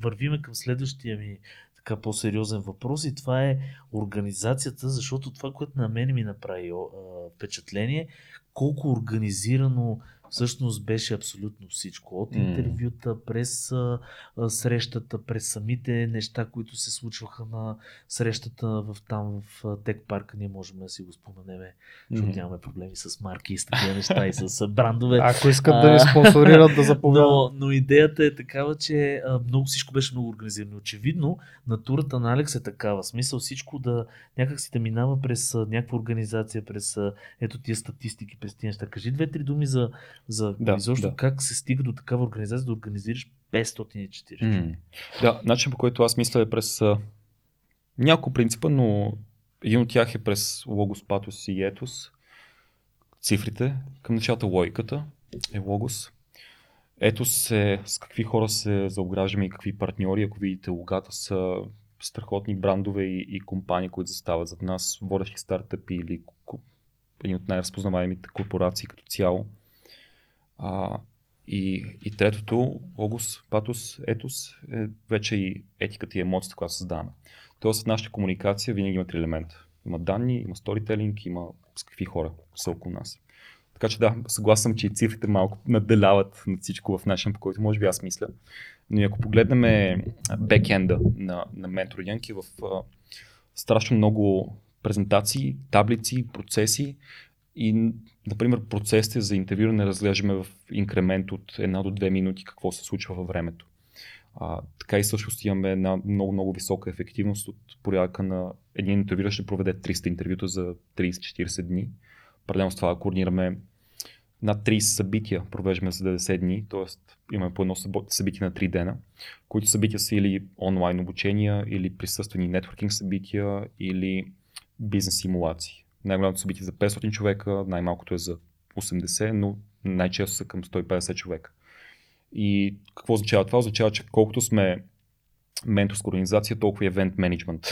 вървиме към следващия ми така по-сериозен въпрос и това е организацията, защото това, което на мен ми направи а, впечатление, колко организирано всъщност беше абсолютно всичко. От интервюта, през а, срещата, през самите неща, които се случваха на срещата в там в Тек парка, ние можем да си го споменем, защото Мгм. нямаме проблеми с марки и с такива неща и с брандове. Ако искат да ни спонсорират, да заповядат. Но, но идеята е такава, че а, много, всичко беше много организирано. Очевидно, натурата на Алекс е такава. Смисъл всичко да някак си да минава през а, някаква организация, през а, ето тия статистики, през тия неща. Кажи две-три думи за, за Да, изобщо да. как се стига до такава организация да организираш 540. М. Да, начин по който аз мисля е през а, няколко принципа, но един от тях е през логос, патос и етос. Цифрите. Към началото логиката е логос. Етос е с какви хора се заограждаме и какви партньори. Ако видите логата са страхотни брандове и, и компании, които застават зад нас, водещи стартъпи или един от най-разпознаваемите корпорации като цяло. А, и, и третото, логос, патос, етос, е вече и етиката и емоцията, която създаваме. Тоест в нашата комуникация винаги има три елемента. Има данни, има сторителинг, има с какви хора са около нас. Така че да, съгласен че и цифрите малко надделяват над всичко в начин, по който може би аз мисля. Но и ако погледнем бекенда на, на Mentor Янки в а, страшно много презентации, таблици, процеси и, например, процесите за интервюране разглеждаме в инкремент от една до две минути какво се случва във времето. А, така и също имаме една много, много висока ефективност от порядъка на един интервю ще проведе 300 интервюта за 30-40 дни. Паралелно с това координираме над 30 събития, провеждаме за 90 дни, т.е. имаме по едно събитие на 3 дена, които събития са или онлайн обучения, или присъствени нетворкинг събития, или бизнес симулации. Най-голямото събитие за 500 човека, най-малкото е за 80, но най-често са към 150 човека. И какво означава това? Означава, че колкото сме менторска организация, толкова и евент менеджмент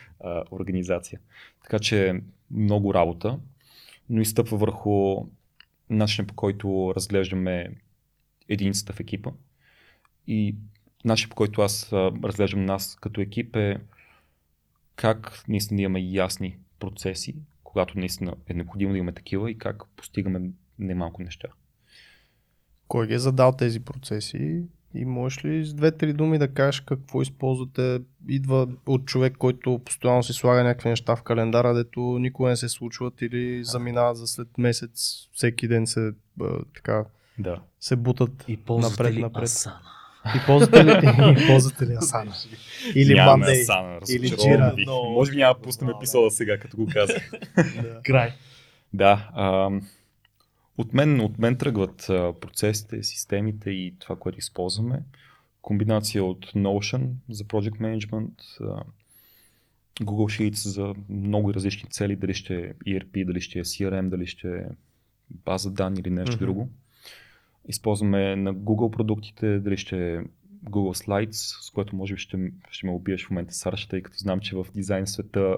организация. Така че много работа, но и стъпва върху начинът по който разглеждаме единицата в екипа. И начинът по който аз разглеждам нас като екип е как наистина имаме ясни процеси, когато наистина е необходимо да имаме такива и как постигаме немалко неща. Кой ги е задал тези процеси? И можеш ли с две-три думи да кажеш какво използвате? Идва от човек, който постоянно си слага някакви неща в календара, дето никога не се случват или заминават за след месец, всеки ден се а, така Да. се бутат И ползвате напред, ли напред. Асана? И ползвате ли, и ползвате ли Асана? Или Нямаме Monday? Или Jira. Може би няма да пуснем епизода сега, като го казах. Да. Край. Да, от, мен, от мен тръгват процесите, системите и това, което използваме. Комбинация от Notion за Project Management, Google Sheets за много различни цели, дали ще е ERP, дали ще е CRM, дали ще е база данни или нещо Мгм. друго. Използваме на Google продуктите, дали ще е Google Slides, с което може би ще, ще ме убиеш в момента Саша, тъй като знам, че в дизайн света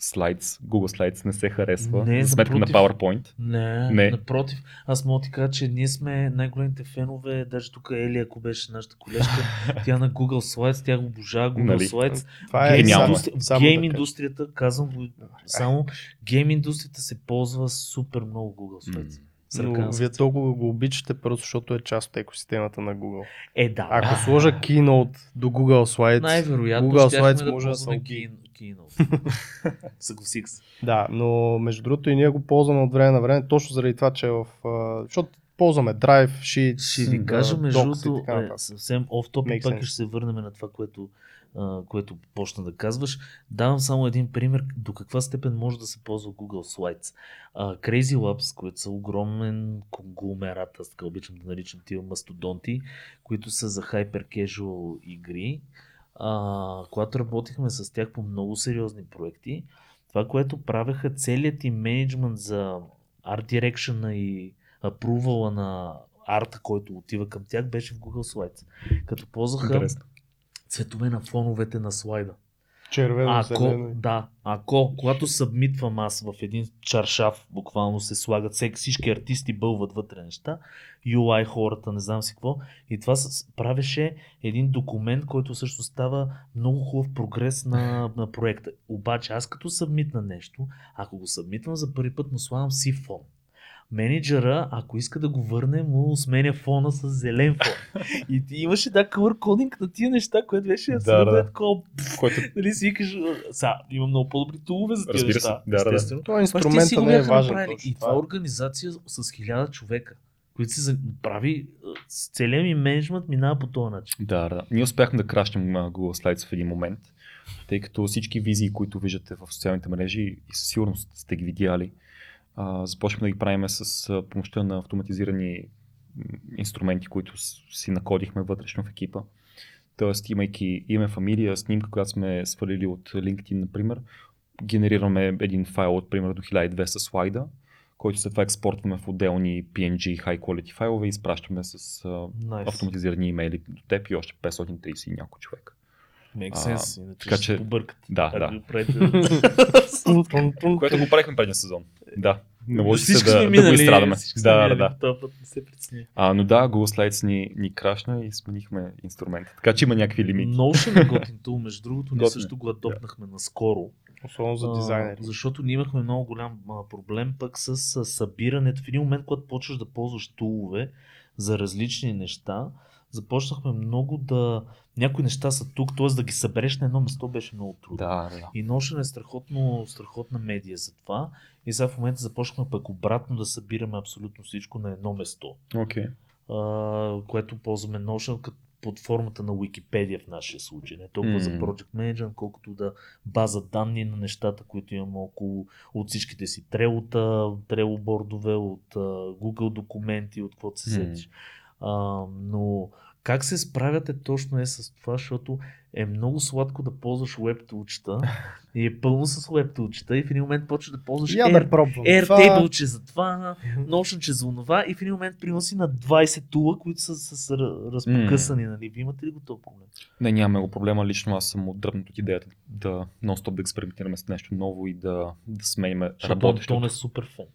Slides, Google Slides не се харесва. Не, за сметка на. PowerPoint. Не, Не. напротив. Аз мога да ти кажа, че ние сме най-големите фенове, даже тук Ели, ако беше нашата колежка, тя на Google Slides, тя го обожава Google Нали? Slides. Това е Гейм, гениално. индустри... само гейм да индустрията, казвам го само, гейм индустрията се ползва супер много Google Slides. Ръка Но вие толкова го обичате, просто защото е част от екосистемата на Google. Е, да. Ако сложа Keynote до Google Slides, Най-вероятно Google Slides да може да. Key- Keynote. Съгласих се. Да, но между другото и ние го ползваме от време на време, точно заради това, че е в... Защото ползваме Drive, Sheets, Ще ви кажа, между другото, така е, съвсем оф топ пак ще се върнем на това, което, което почна да казваш. Давам само един пример до каква степен може да се ползва Google Slides. Crazy Labs, които са огромен конгломерат, аз така обичам да наричам тия мастодонти, които са за hyper casual игри. А, когато работихме с тях по много сериозни проекти, това, което правеха целият им менеджмент за Art Direction и апрувала на арта, който отива към тях, беше в Google Slides. Като ползваха Интересно. Цветове на фоновете на слайда. Червено, Ако, зелено. да, ако, когато събмитвам аз в един чаршаф, буквално се слагат, всеки, всички артисти бълват вътре неща, UI хората, не знам си какво, и това правеше един документ, който също става много хубав прогрес на, на проекта. Обаче аз като събмитна нещо, ако го събмитвам за първи път, му слагам си фон. Менеджера, ако иска да го върне, му сменя фона с зелен фон. И ти имаше да color coding на тия неща, което беше абсолютно да. е такова Който Нали си викаш, «А, сега има много по-добри тулове за Разбира се, неща. да, да, да. естествено. Това го не е важен. направили. точно И това е организация с хиляда човека, които се прави целият ми менеджмент минава по този начин. Да, да. Ние успяхме да крашнем Google Slides в един момент, тъй като всички визии, които виждате в социалните мрежи и със сигурност сте ги видяли, а, започнахме да ги правим с а, помощта на автоматизирани инструменти, които си накодихме вътрешно в екипа. Тоест, имайки име, фамилия, снимка, която сме свалили от LinkedIn, например, генерираме един файл от примерно до 1200 слайда, който след това експортваме в отделни PNG high quality файлове и изпращаме с Nice. автоматизирани имейли до теб и още 530 и няколко човека. Make А, sense, иначе така ще че- побъркат. Да, да. Което го правихме предния сезон. Да. Наложи се Всички да, сме да го минали, изстрадаме. Да, да, минали да. този път, не се притесни. А, но да, Google Slides ни, ни крашна и сменихме инструмента. Така че има някакви лимити. Notion е готин тул, между другото, ние също го адопнахме наскоро. Особено за А, дизайнери. Защото ние имахме много голям а, проблем пък с а, събирането. В един момент, когато почваш да ползваш тулове за различни неща, започнахме много да... Някои неща са тук, т.е. да ги събереш на едно место беше много трудно. Да, да. И Notion е страхотно, страхотна медия за това. И сега в момента започнахме пък обратно да събираме абсолютно всичко на едно место. Окей. А, което ползваме Notion, като под формата на Википедия в нашия случай. Не толкова за М. Project Management, колкото да база данни на нещата, които имаме около от всичките си трелота, трело бордове, от Google документи, от каквото се М. сетиш. А, но как се справяте точно е с това, защото е много сладко да ползваш web тулчета и е пълно с web тулчета и в един момент почваш да ползваш Я Air, да. Airtable, че за това, Notion, че за онова и в един момент приноси на 20 тула, които са, ра- разпокъсани. Нали? Вие имате ли го този проблем? Не, нямаме го проблема. Лично аз съм отдръпнат от идеята да нон-стоп да експериментираме с нещо ново и да, да сменяме работещото. Антон е супер фен.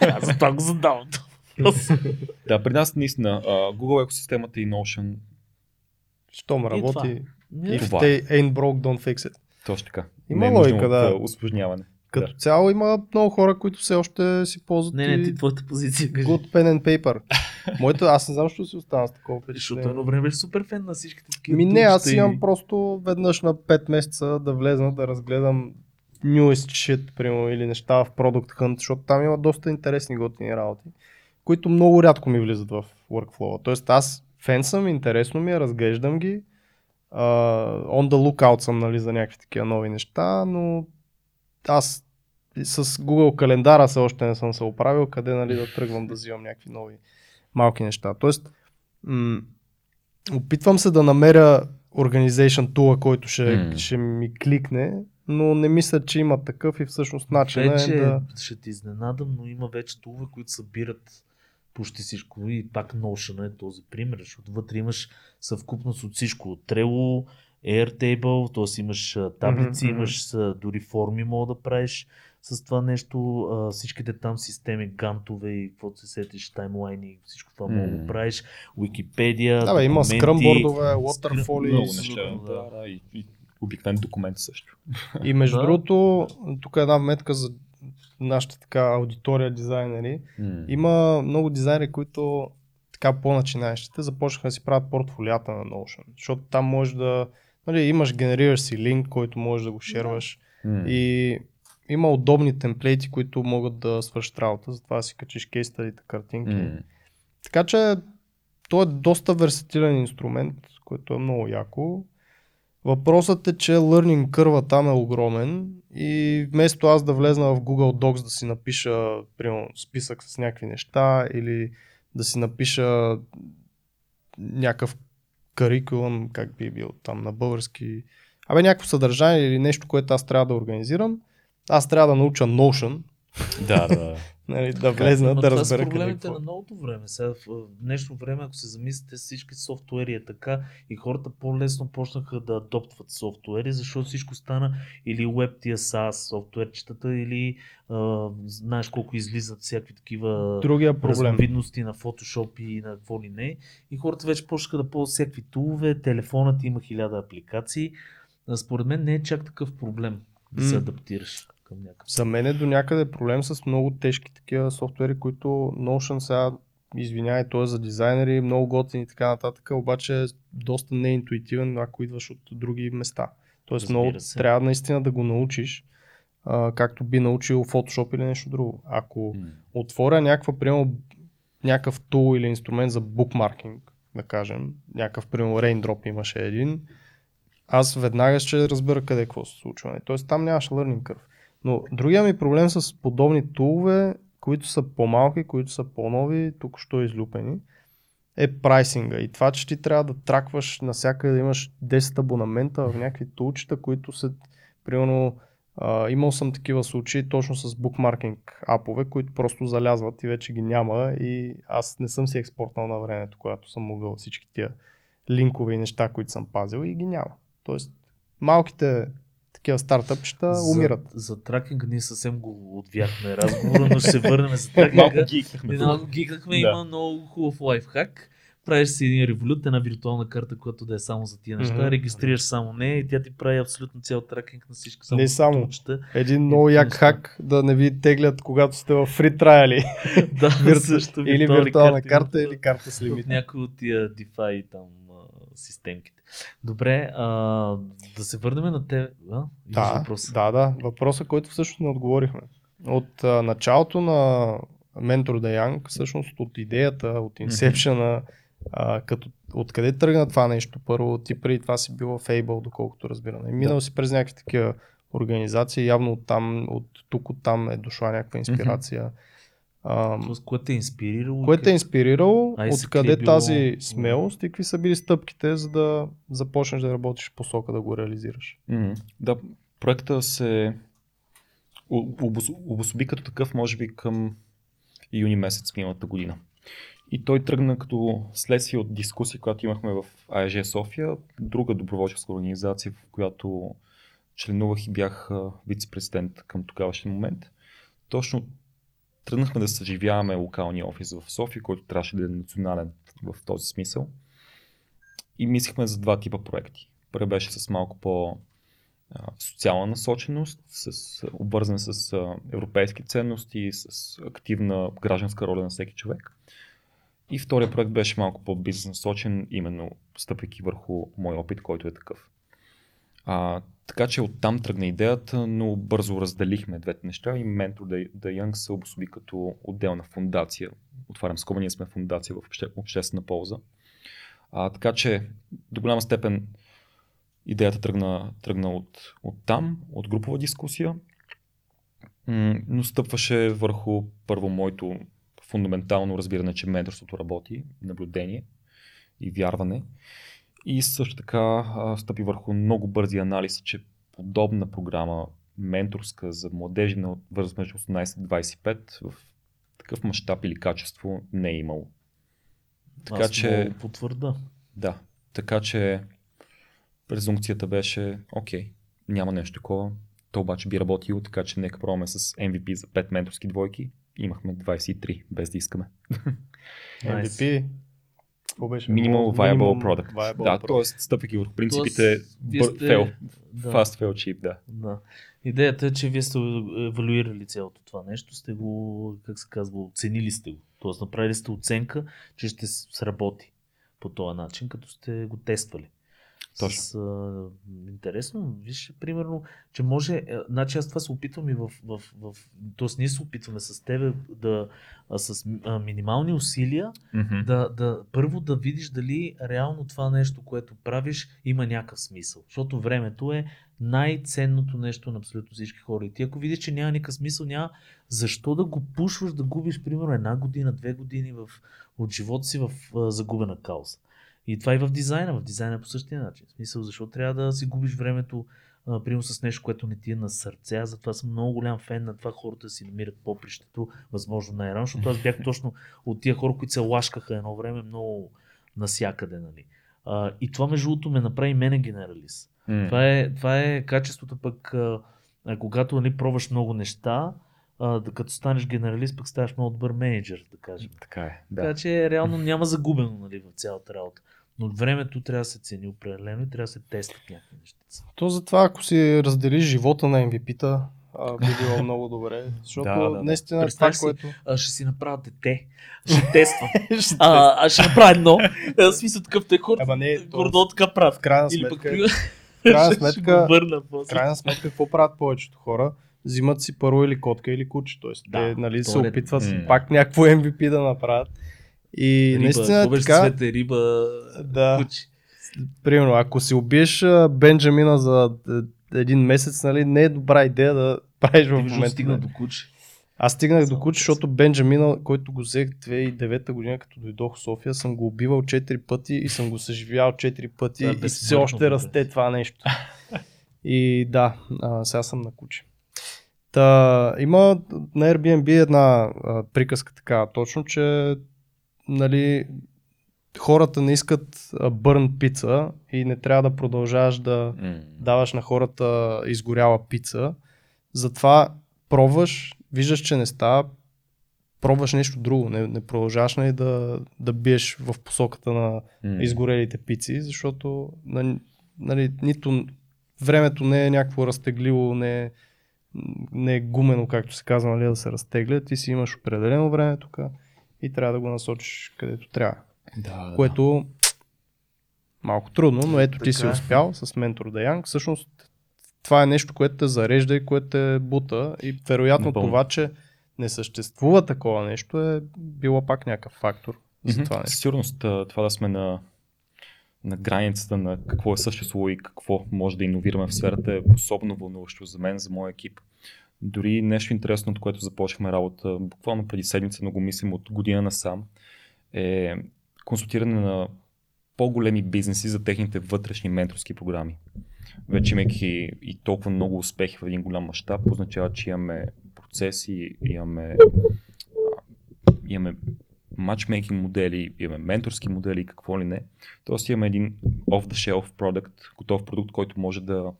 Аз за това го задавам. Да, при нас наистина Google екосистемата и Notion, Щом работи. If Това they ain't broke, don't fix it. точно така. Има Не е логика, да. усложняване. Като Да. цяло има много хора, които все още си ползват не, не, и ти твоята позиция кажи. good pen and paper. Моето, аз не знам, защо си остана с такова Защото впечатление. едно време беше супер фен на всичките такива. Ми не, аз тулчета и- имам просто веднъж на 5 месеца да влезна да разгледам newest shit, примерно, или неща в Product Hunt, защото там има доста интересни готини работи, които много рядко ми влизат в workflow. Тоест аз фен съм, интересно ми е, разглеждам ги, uh, on the lookout съм нали, за някакви такива нови неща, но аз с Google календара все още не съм се оправил, къде нали, да тръгвам да взимам някакви нови малки неща. Тоест, м- опитвам се да намеря organization tool, който ще, М. ще ми кликне, но не мисля, че има такъв и всъщност начин Вече е да... ще те изненадам, но има вече тулове, които събират почти всичко. И пак Notion е този пример, защото вътре имаш съвкупност от всичко. От Trello, Airtable, т.е. имаш таблици, имаш дори форми мога да правиш с това нещо. Всичките там системи, гантове и каквото се сетиш, таймлайни, всичко това мога да правиш. Википедия, Да, бе, има скръмбордове, waterfall много и. Неща, да, да, и, и обикновен документ също. и между Да. другото, тук е една метка за нашата така аудитория дизайнери. М. Има много дизайнери, които така по-начинаещите започнаха да си правят портфолията на Notion, защото там може да, нали, имаш, генерираш си линк, който можеш да го шерваш М. и има удобни темплейти, които могат да свършат работа, затова си качиш кейс стадите, картинки. М. Така че той е доста версатилен инструмент, който е много яко. Въпросът е, че learning curve там е огромен и вместо аз да влезна в Google Docs да си напиша примерно, списък с някакви неща или да си напиша някакъв карикулъм, как би бил там на български, абе някакво съдържание или нещо, което аз трябва да организирам, аз трябва да науча Notion, Да, да. нали, да влезна, Ама да това разбера са проблемите какво. на новото време. Сега в днешно време, ако се замислите, всички софтуери е така и хората по-лесно почнаха да адоптват софтуери, защото всичко стана или web тия SaaS софтуерчетата, или а, знаеш колко излизат всякакви такива Другия проблем. разновидности на Photoshop и на какво ли не. И хората вече почнаха да ползват всякакви тулове, телефонът има хиляда апликации. А, Според мен не е чак такъв проблем да се адаптираш към някакъв. За мен е до някъде проблем с много тежки такива софтуери, които Notion сега, извинявай, той е за дизайнери, много готини и така нататък, обаче е доста неинтуитивен, ако идваш от други места. Тоест Разбира много се. трябва наистина да го научиш, а, както би научил Photoshop или нещо друго. Ако М. отворя някаква, примерно, някакъв тул или инструмент за букмаркинг, да кажем, някакъв, примерно, Raindrop имаше един, аз веднага ще разбера къде какво се случва. нали? Тоест там нямаш learning curve. Но другия ми проблем с подобни тулове, които са по-малки, които са по-нови, тук що излюпени, е прайсинга. И това, че ти трябва да тракваш навсякъде да имаш 10 абонамента в някакви тулчета, които са, примерно, а, имал съм такива случаи точно с букмаркинг апове, които просто залязват и вече ги няма и аз не съм си експортнал на времето, когато съм могъл всички тия линкове и неща, които съм пазил и ги няма. Тоест, малките такива стартъпчета умират. За, за тракинга ние съвсем го отвяхме разговора, но ще се върнем за Малко тракинга. гикнахме. Ние Малко гикнахме, Да. има много хубав лайфхак. Правиш си един револют, една виртуална карта, която да е само за тия неща, Мгм. регистрираш само нея и тя ти прави абсолютно цял тракинг на всички само Не само. тулчета. Един много як неща. хак да не ви теглят, когато сте в фри траяли. да, Вирту- също или виртуална карта, в- или карта с лимит. някои от тия DeFi там системките. Добре, а, да се върнем на те. А? Да, въпрос? да, да. Въпросът, който всъщност не отговорихме. От а, началото на Mentor the Young, всъщност от идеята, от инсепшена, като, откъде тръгна това нещо? Първо, ти преди това си бил в Able, доколкото разбирам. И минал си през някакви такива организации, явно от там, от тук, от там е дошла някаква инспирация. А, Тоест, което те е инспирирало? Кое те е инспирирало, откъде е било- тази смелост и какви са били стъпките, за да започнеш да работиш в посока да го реализираш? Мгм. Да, проекта се обособи като такъв, може би към юни месец миналата година. И той тръгна като следствие от дискусия, която имахме в АЕЖ София, друга доброволческа организация, в която членувах и бях вице-президент към тогавашния момент. Точно тръгнахме да съживяваме локалния офис в София, който трябваше да е национален в този смисъл. И мислихме за два типа проекти. Първият беше с малко по социална насоченост, с, обвързан с европейски ценности, с активна гражданска роля на всеки човек. И втория проект беше малко по-бизнес насочен, именно стъпвайки върху мой опит, който е такъв. А, така че оттам тръгна идеята, но бързо разделихме двете неща и Mentor the, Young се обособи като отделна фундация. Отварям скоба, ние сме фундация в обще, обществена полза. А, така че до голяма степен идеята тръгна, тръгна от, от там, от групова дискусия, но стъпваше върху първо моето фундаментално разбиране, че менторството работи, наблюдение и вярване. И също така стъпи върху много бързи анализ, че подобна програма, менторска за младежи на възраст между 18 и 25 в такъв мащаб или качество не е имало. Така Аз че, потвърда. да, така че презумпцията беше, окей, няма нещо такова, то обаче би работило, така че нека пробваме с MVP за 5 менторски двойки. Имахме 23, без да искаме. Nice. MVP. Какво беше? Minimal Viable Minimum Product. Viable да, т.е. стъпвайки върху принципите сте- fail, Да. fast fail cheap, да. Да. Идеята е, че вие сте евалюирали цялото това нещо, сте го, как се казва, оценили сте го. Тоест направили сте оценка, че ще сработи по този начин, като сте го тествали. Точно. С, а, интересно, виж, примерно, че може, а, значи аз това се опитвам и в, в, в, т.е. ние се опитваме с тебе да, с а, минимални усилия, Mm-hmm. да, да, първо да видиш дали реално това нещо, което правиш, има някакъв смисъл. Защото времето е най-ценното нещо на абсолютно всички хора. И ти ако видиш, че няма никакъв смисъл, няма защо да го пушваш да губиш примерно една година, две години в, от живота си в а, загубена кауза. И това и в дизайна. В дизайна по същия начин. В смисъл, защо трябва да си губиш времето примерно с нещо, което не ти е на сърце. Аз затова съм много голям фен на това хората да си намират попрището, възможно най-рано, защото аз бях точно от тия хора, които се лашкаха едно време много насякъде. Нали. А, и това между другото ме направи мене генералист. Това е, това е качеството пък, а, когато нали, пробваш много неща, а, да, като станеш генералист, пък ставаш много добър менеджер, да кажем. Така е, Така да. че реално няма загубено нали, в цялата работа. Но времето трябва да се цени определено и трябва да се тестват някакви неща. То затова, ако си разделиш живота на MVP-та, а, би било много добре. Защото Да, да, да. наистина това, си, което... А, ще си направя дете. Ще тествам. а, аз ще направя едно. Е, В смисъл такъв те хората. Ама не, то Гордо така правят. в крайна Или пък сметка, при... в крайна ще сметка, върна крайна сметка, какво правят повечето хора? Взимат си първо или котка или куче. Тоест, Да, те нали, се е- опитват М. пак някакво MVP да направят. И Риба, наистина така, цвете риба, Да. куче. примерно, ако си убиеш Бенджамина за е, един месец, нали, не е добра идея да правиш в момента. стигна до куче. Аз стигнах до Само куче, да защото Бенджамина, който го взех 2009 година, като дойдох в София, съм го убивал 4 пъти и съм го съживял 4 пъти Това е и все още добре. расте това нещо. И да, а, сега съм на куче. Та, има на Airbnb една а, приказка така, точно, че нали, хората не искат бърн пица и не трябва да продължаваш да, М. даваш на хората изгоряла пица. Затова пробваш, виждаш, че не става, пробваш нещо друго. Не, не продължаваш нали, да, да биеш в посоката на изгорелите пици, защото нали, нито времето не е някакво разтегливо, не е, не е гумено, както се казва, нали, да се разтегля. Ти си имаш определено време тук и трябва да го насочиш където трябва. Да, да, Което малко трудно, но ето ти си Така успял с ментор Даянг. Всъщност това е нещо, което те зарежда и което те бута и вероятно Напълно. това, че не съществува такова нещо е било пак някакъв фактор. за това нещо. сигурност това да сме на, на границата на какво е съществувало и какво може да иновираме в сферата е особено вълнуващо за мен, за моя екип. Дори нещо интересно, от което започнахме работа, буквално преди седмица, но го мислим от година насам, е консултиране на по-големи бизнеси за техните вътрешни менторски програми. Вече имайки и толкова много успехи в един голям мащаб, означава, че имаме процеси, имаме, имаме матчмейкинг модели, имаме менторски модели какво ли не. Тоест имаме един off-the-shelf продукт, готов продукт, който може да,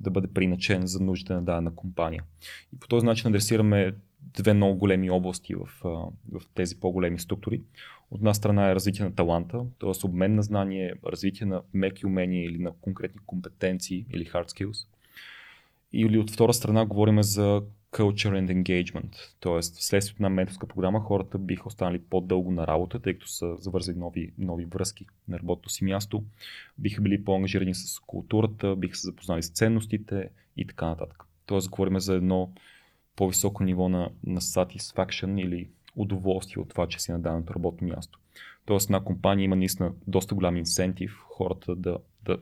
да бъде приначен за нуждите на дадена компания. И по този начин адресираме две много големи области в, в тези по-големи структури. От една страна е развитие на таланта, т.е. обмен на знание, развитие на меки умения или на конкретни компетенции или hard skills. Или от втора страна говорим за culture and engagement, т.е. вследствие на менторска програма хората биха останали по-дълго на работа, тъй като са завързали нови, нови връзки на работното си място, биха били по-ангажирани с културата, биха се запознали с ценностите и така нататък. Тоест говорим за едно по-високо ниво на, на satisfaction или удоволствие от това, че си на даденото работно място. Тоест една компания има наистина доста голям инсентив хората да, да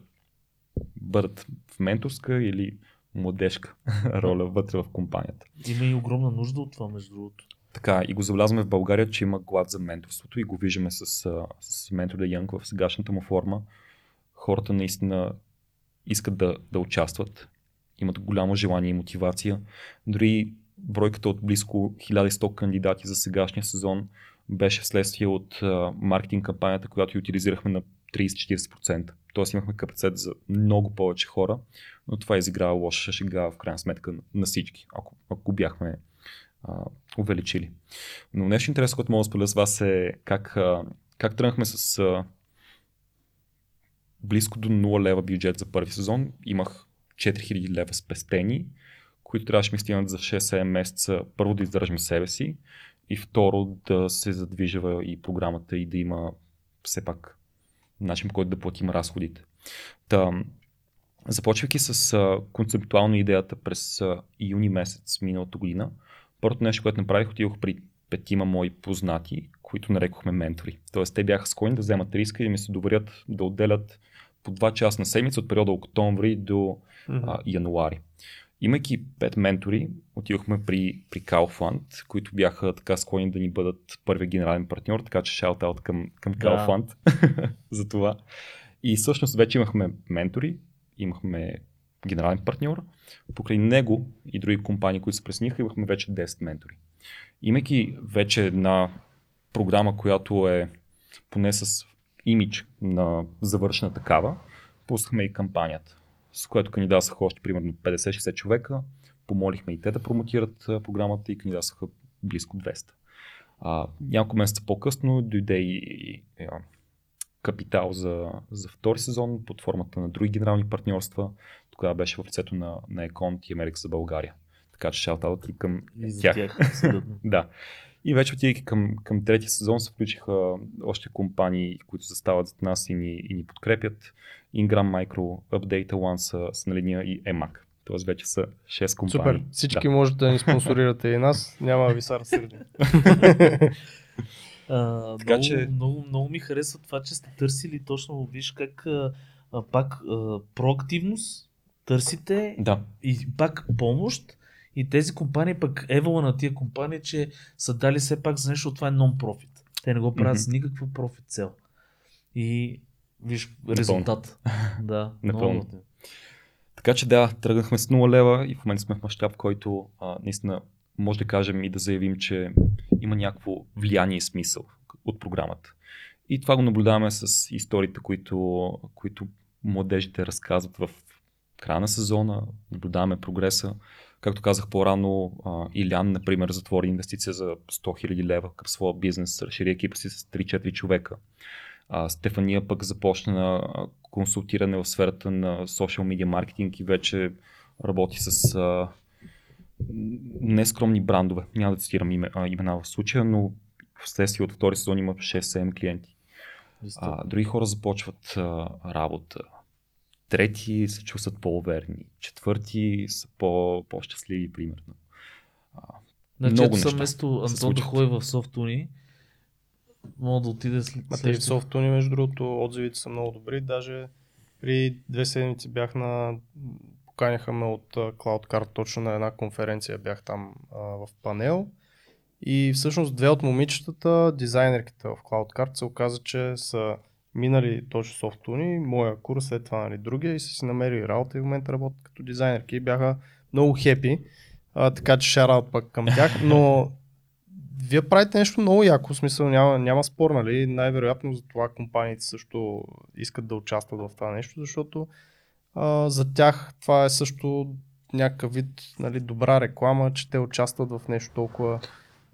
бъдат в менторска или младежка роля вътре в компанията. Има и огромна нужда от това, между другото. Така, и го забелязваме в България, че има глад за менторството и го виждаме с, с Mentor the Young в сегашната му форма. Хората наистина искат да, да участват, имат голямо желание и мотивация. Дори бройката от близко 1100 кандидати за сегашния сезон беше вследствие от а, маркетинг кампанията, която утилизирахме на 30-40%. Тоест имахме капацитет за много повече хора, но това изиграва лоша шега в крайна сметка на- всички, ако, ако бяхме а, увеличили. Но нещо интересно, което мога да споделя с вас е как, а, как тръгнахме с а, близко до 0 лева бюджет за първи сезон. Имах 4000 лева спестени, които трябваше ми стигнат за 6-7 месеца. Първо да издържам себе си и второ да се задвижва и програмата и да има все пак начин по който да платим разходите. Та, започвайки с а, концептуално идеята през а, юни месец миналата година, първото нещо, което направих, отидох при петима мои познати, които нарекохме ментори. Тоест те бяха склонни да вземат риска и да ми се доверят да отделят по 2 часа на седмица от периода октомври до а, януари. Имайки пет ментори, отидохме при, при Kaufland, които бяха така склонни да ни бъдат първи генерален партньор, така че шаут-аут към, към Да. Kaufland за това. И всъщност вече имахме ментори, имахме генерален партньор, покрай него и други компании, които се присъединиха, имахме вече 10 ментори. Имайки вече една програма, която е поне с имидж на завършена такава, пуснахме и кампанията, с която кандидатстваха още примерно 50-60 човека. Помолихме и те да промотират програмата и кандидатстваха близко 200. А, няколко месеца по-късно дойде и, и а, капитал за, за втори сезон под формата на други генерални партньорства. Тогава беше в лицето на, на Еконт и Америка за България. Така че шаутаут и към И тях. тях. Да. И вече отивайки към, към третия сезон се включиха още компании, които застават зад нас и ни, и ни подкрепят. Ingram Micro, Update One са, са на линия и EMAC. Тоест вече са 6 компании. Супер. Всички Да. можете да ни спонсорирате и нас. Няма да ви са разсърди. А, Така много, че- много, много ми харесва това, че сте търсили точно, виж как а, пак а, проактивност, търсите Да, и пак помощ и тези компании пък евала на тия компании, че са дали все пак за нещо, това е нон-профит. Те не го правят Мгм. с никаква профит цел. И виж резултат. да, Напълно. много готино. Така че да, тръгнахме с 0 лева и в момента сме в мащаб, който а, наистина може да кажем и да заявим, че има някакво влияние и смисъл от програмата. И това го наблюдаваме с историите, които, които младежите разказват в края на сезона, наблюдаваме прогреса. Както казах по-рано, Илян, например, затвори инвестиция за 100 000 лева към своя бизнес, разшири екипа си с 3-4 човека. А, Стефания пък започна консултиране в сферата на social media маркетинг и вече работи с а, нескромни брандове. Няма да цитирам име, а, имена в случая, но вследствие от втори сезон има 6-7 клиенти. А, други хора започват а, работа. Трети се чувстват по-уверени. Четвърти са по- по-щастливи, примерно. А, Значи, много неща вместо Антон да ходи в софтуни, Мога да отиде след Ма тези софтуни, между другото, отзивите са много добри. Даже при две седмици бях на... Поканяха ме от а, CloudCard точно на една конференция. Бях там а, в панел. И всъщност две от момичетата, дизайнерките в CloudCard, се оказа, че са минали точно софтуни, моя курс, след това нали, другия и са си намерили работа и в момента работят като дизайнерки и бяха много хепи. А, така че шараут пък към тях, но вие правите нещо много яко, в смисъл няма, няма спор, нали? Най-вероятно за това компаниите също искат да участват в това нещо, защото а, за тях това е също някакъв вид нали, добра реклама, че те участват в нещо толкова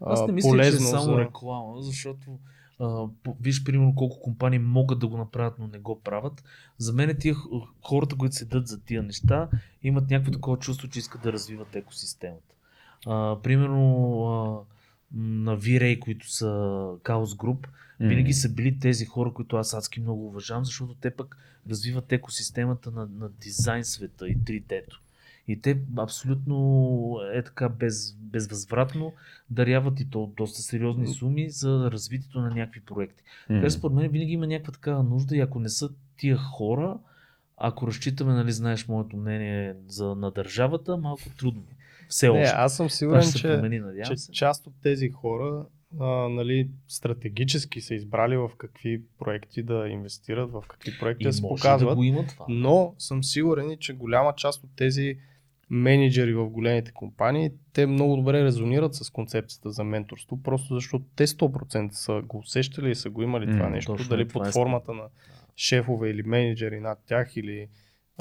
а, Аз не мисля, полезно. че е само за... реклама, защото виж примерно колко компании могат да го направят, но не го правят. За мен тия хората, които седат за тия неща, имат някакво такова чувство, че искат да развиват екосистемата. А, примерно а, на V-Ray, които са Chaos Group, винаги са били тези хора, които аз адски много уважавам, защото те пък развиват екосистемата на, на дизайн света и 3D-то. И те абсолютно е така без, безвъзвратно даряват и то доста сериозни суми за развитието на някакви проекти. Така че според мен винаги има някаква такава нужда и ако не са тия хора, ако разчитаме, нали, знаеш моето мнение за, на държавата, малко трудно. Все Не, още. аз съм сигурен, се че, промени, че се. част от тези хора а, нали, стратегически са избрали в какви проекти да инвестират, в какви проекти И да се показват. да го има това. Но съм сигурен, че голяма част от тези менеджери в големите компании, те много добре резонират с концепцията за менторство, просто защото те 100% са го усещали и са го имали това нещо, точно дали е, това под е формата на шефове или менеджери над тях или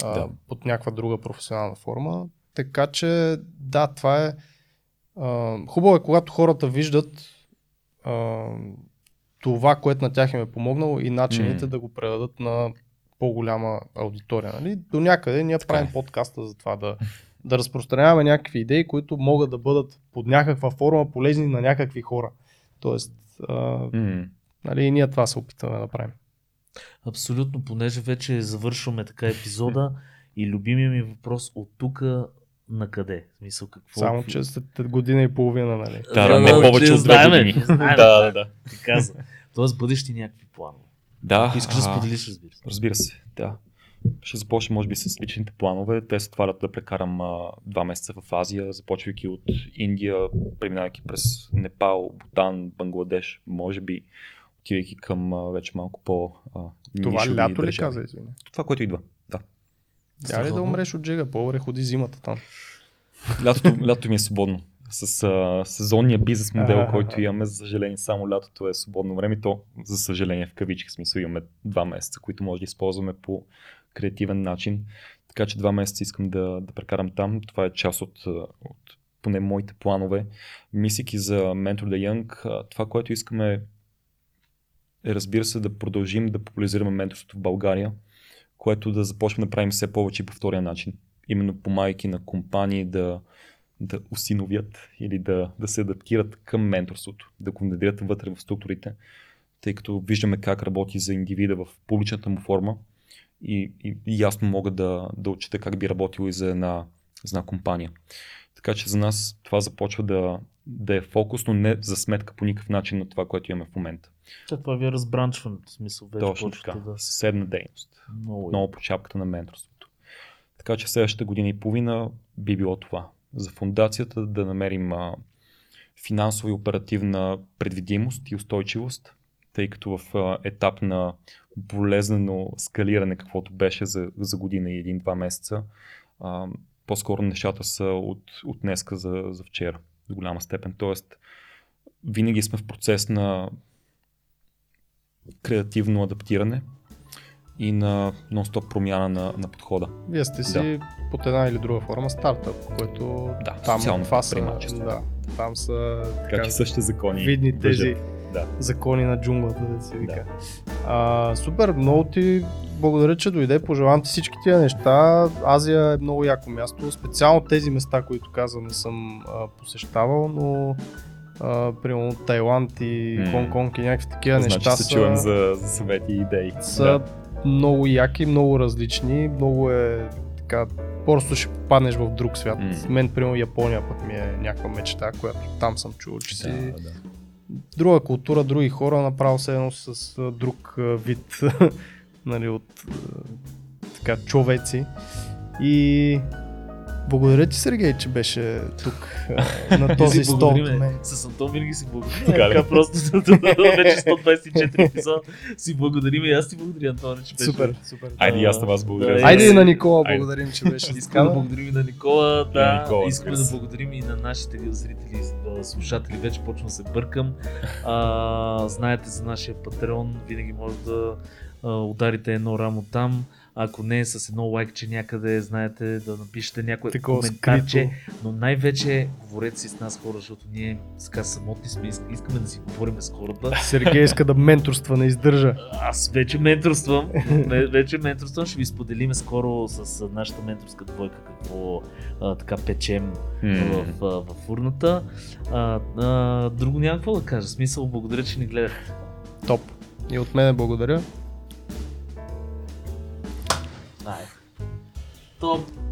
а, Да. под някаква друга професионална форма. Така че да, това е а, хубаво е, когато хората виждат а, това, което на тях им е помогнало и начините М. да го предадат на по-голяма аудитория. Нали? До някъде ние Така правим е. подкаста за това да, да разпространяваме някакви идеи, които могат да бъдат под някаква форма полезни на някакви хора. Тоест, а, М. нали, и ние това се опитваме да направим. Абсолютно, понеже вече завършваме така епизода и любимия ми въпрос от тук на къде? В смисъл какво? Само, че след година и половина, нали? Да, да, не повече от две години. знаеме, Да, да, да. Ти каза. Тоест бъдещи някакви планове. Да, Ако искаш да споделиш, разбира се. Разбира се, да. Ще започна, може би, с личните планове. Те се тварят да прекарам а, два месеца в Азия, започвайки от Индия, преминавайки през Непал, Бутан, Бангладеш, може би, отивайки към а, вече малко по а, Това лято ли каза, извиня? Това, което идва. Да. Тя ли да умреш от джига? По-добре ходи зимата там. Лятото, лятото ми е свободно. С а, сезонния бизнес модел, Аха. който имаме, за съжаление, само лятото е свободно време. То, за съжаление, в кавички смисъл имаме два месеца, които може да използваме по креативен начин. Така че два месеца искам да, да прекарам там. Това е част от, от поне моите планове. Мислики за Mentor the Young, това, което искаме е, разбира се, да продължим да популяризираме менторството в България, което да започнем да правим все повече и по втория начин. Именно помагайки на компании да, да усиновят или да, да се адаптират към менторството, да го внедрят вътре в структурите, тъй като виждаме как работи за индивида в публичната му форма и, и, и ясно мога да, да отчита как би работило и за една, за една компания. Така че за нас това започва да, да е фокус, но не за сметка по никакъв начин на това, което имаме в момента. Та, това ви е разбранчването, в смисъл вече Точно така. да... Съседна дейност. Много, Много по шапката на менторството. Така че следващата година и половина би било това. За фундацията да намерим а, финансова и оперативна предвидимост и устойчивост, тъй като в етап на болезнено скалиране, каквото беше за, за година и един-два месеца, а, по-скоро нещата са от, от днеска за, за вчера, до голяма степен. Тоест, винаги сме в процес на креативно адаптиране и на нон-стоп промяна на, на подхода. Вие сте си под една или друга форма стартъп, което Да, там това са, да, там са Така че същите закони. видни тези Да. закони на джунглата, да се вика. А, супер, много ти благодаря, че дойде. Пожелавам ти всички тия неща. Азия е много яко място. Специално тези места, които казвам, не съм а, посещавал, но а, примерно Тайланд и М. Хонг-Конг и някакви такива Значи неща се са, чувам за, за съвети и идеи. са Да. много яки, много различни, много е така, просто ще попаднеш в друг свят. М. Мен, примерно, Япония пък ми е някаква мечта, която там съм чул, че си Да, да. Друга култура, други хора, направо се едно с друг вид нали, от така, човеци. И благодаря ти, Сергей, че беше тук на този стол. С Антон винаги си благодарим. Така просто вече 124 епизода си благодарим и аз ти благодаря, Антоне, че беше. Супер, супер. Айде и аз на вас благодаря. Айде и на Никола Айде. благодарим, че беше Искаме да благодарим и на Никола, да, Никола, искаме да благодарим и на нашите зрители, слушатели, вече почвам да се бъркам. А, знаете за нашия патреон, винаги може да ударите едно рамо там. Ако не, с едно лайкче някъде, знаете, да напишете някое Такова коментарче. скрито. Но най-вече говорете си с нас хора, защото ние сега самотни сме, иск- искаме да си говорим с хората. Сергей иска да менторства, не издържа. Аз вече менторствам. Ве- вече менторствам. Ще ви споделиме скоро с нашата менторска двойка какво а, така печем М. в, а, в урната. А, а, друго няма какво да кажа. Смисъл, благодаря, че ни гледахте. Топ. И от мене благодаря. Топ.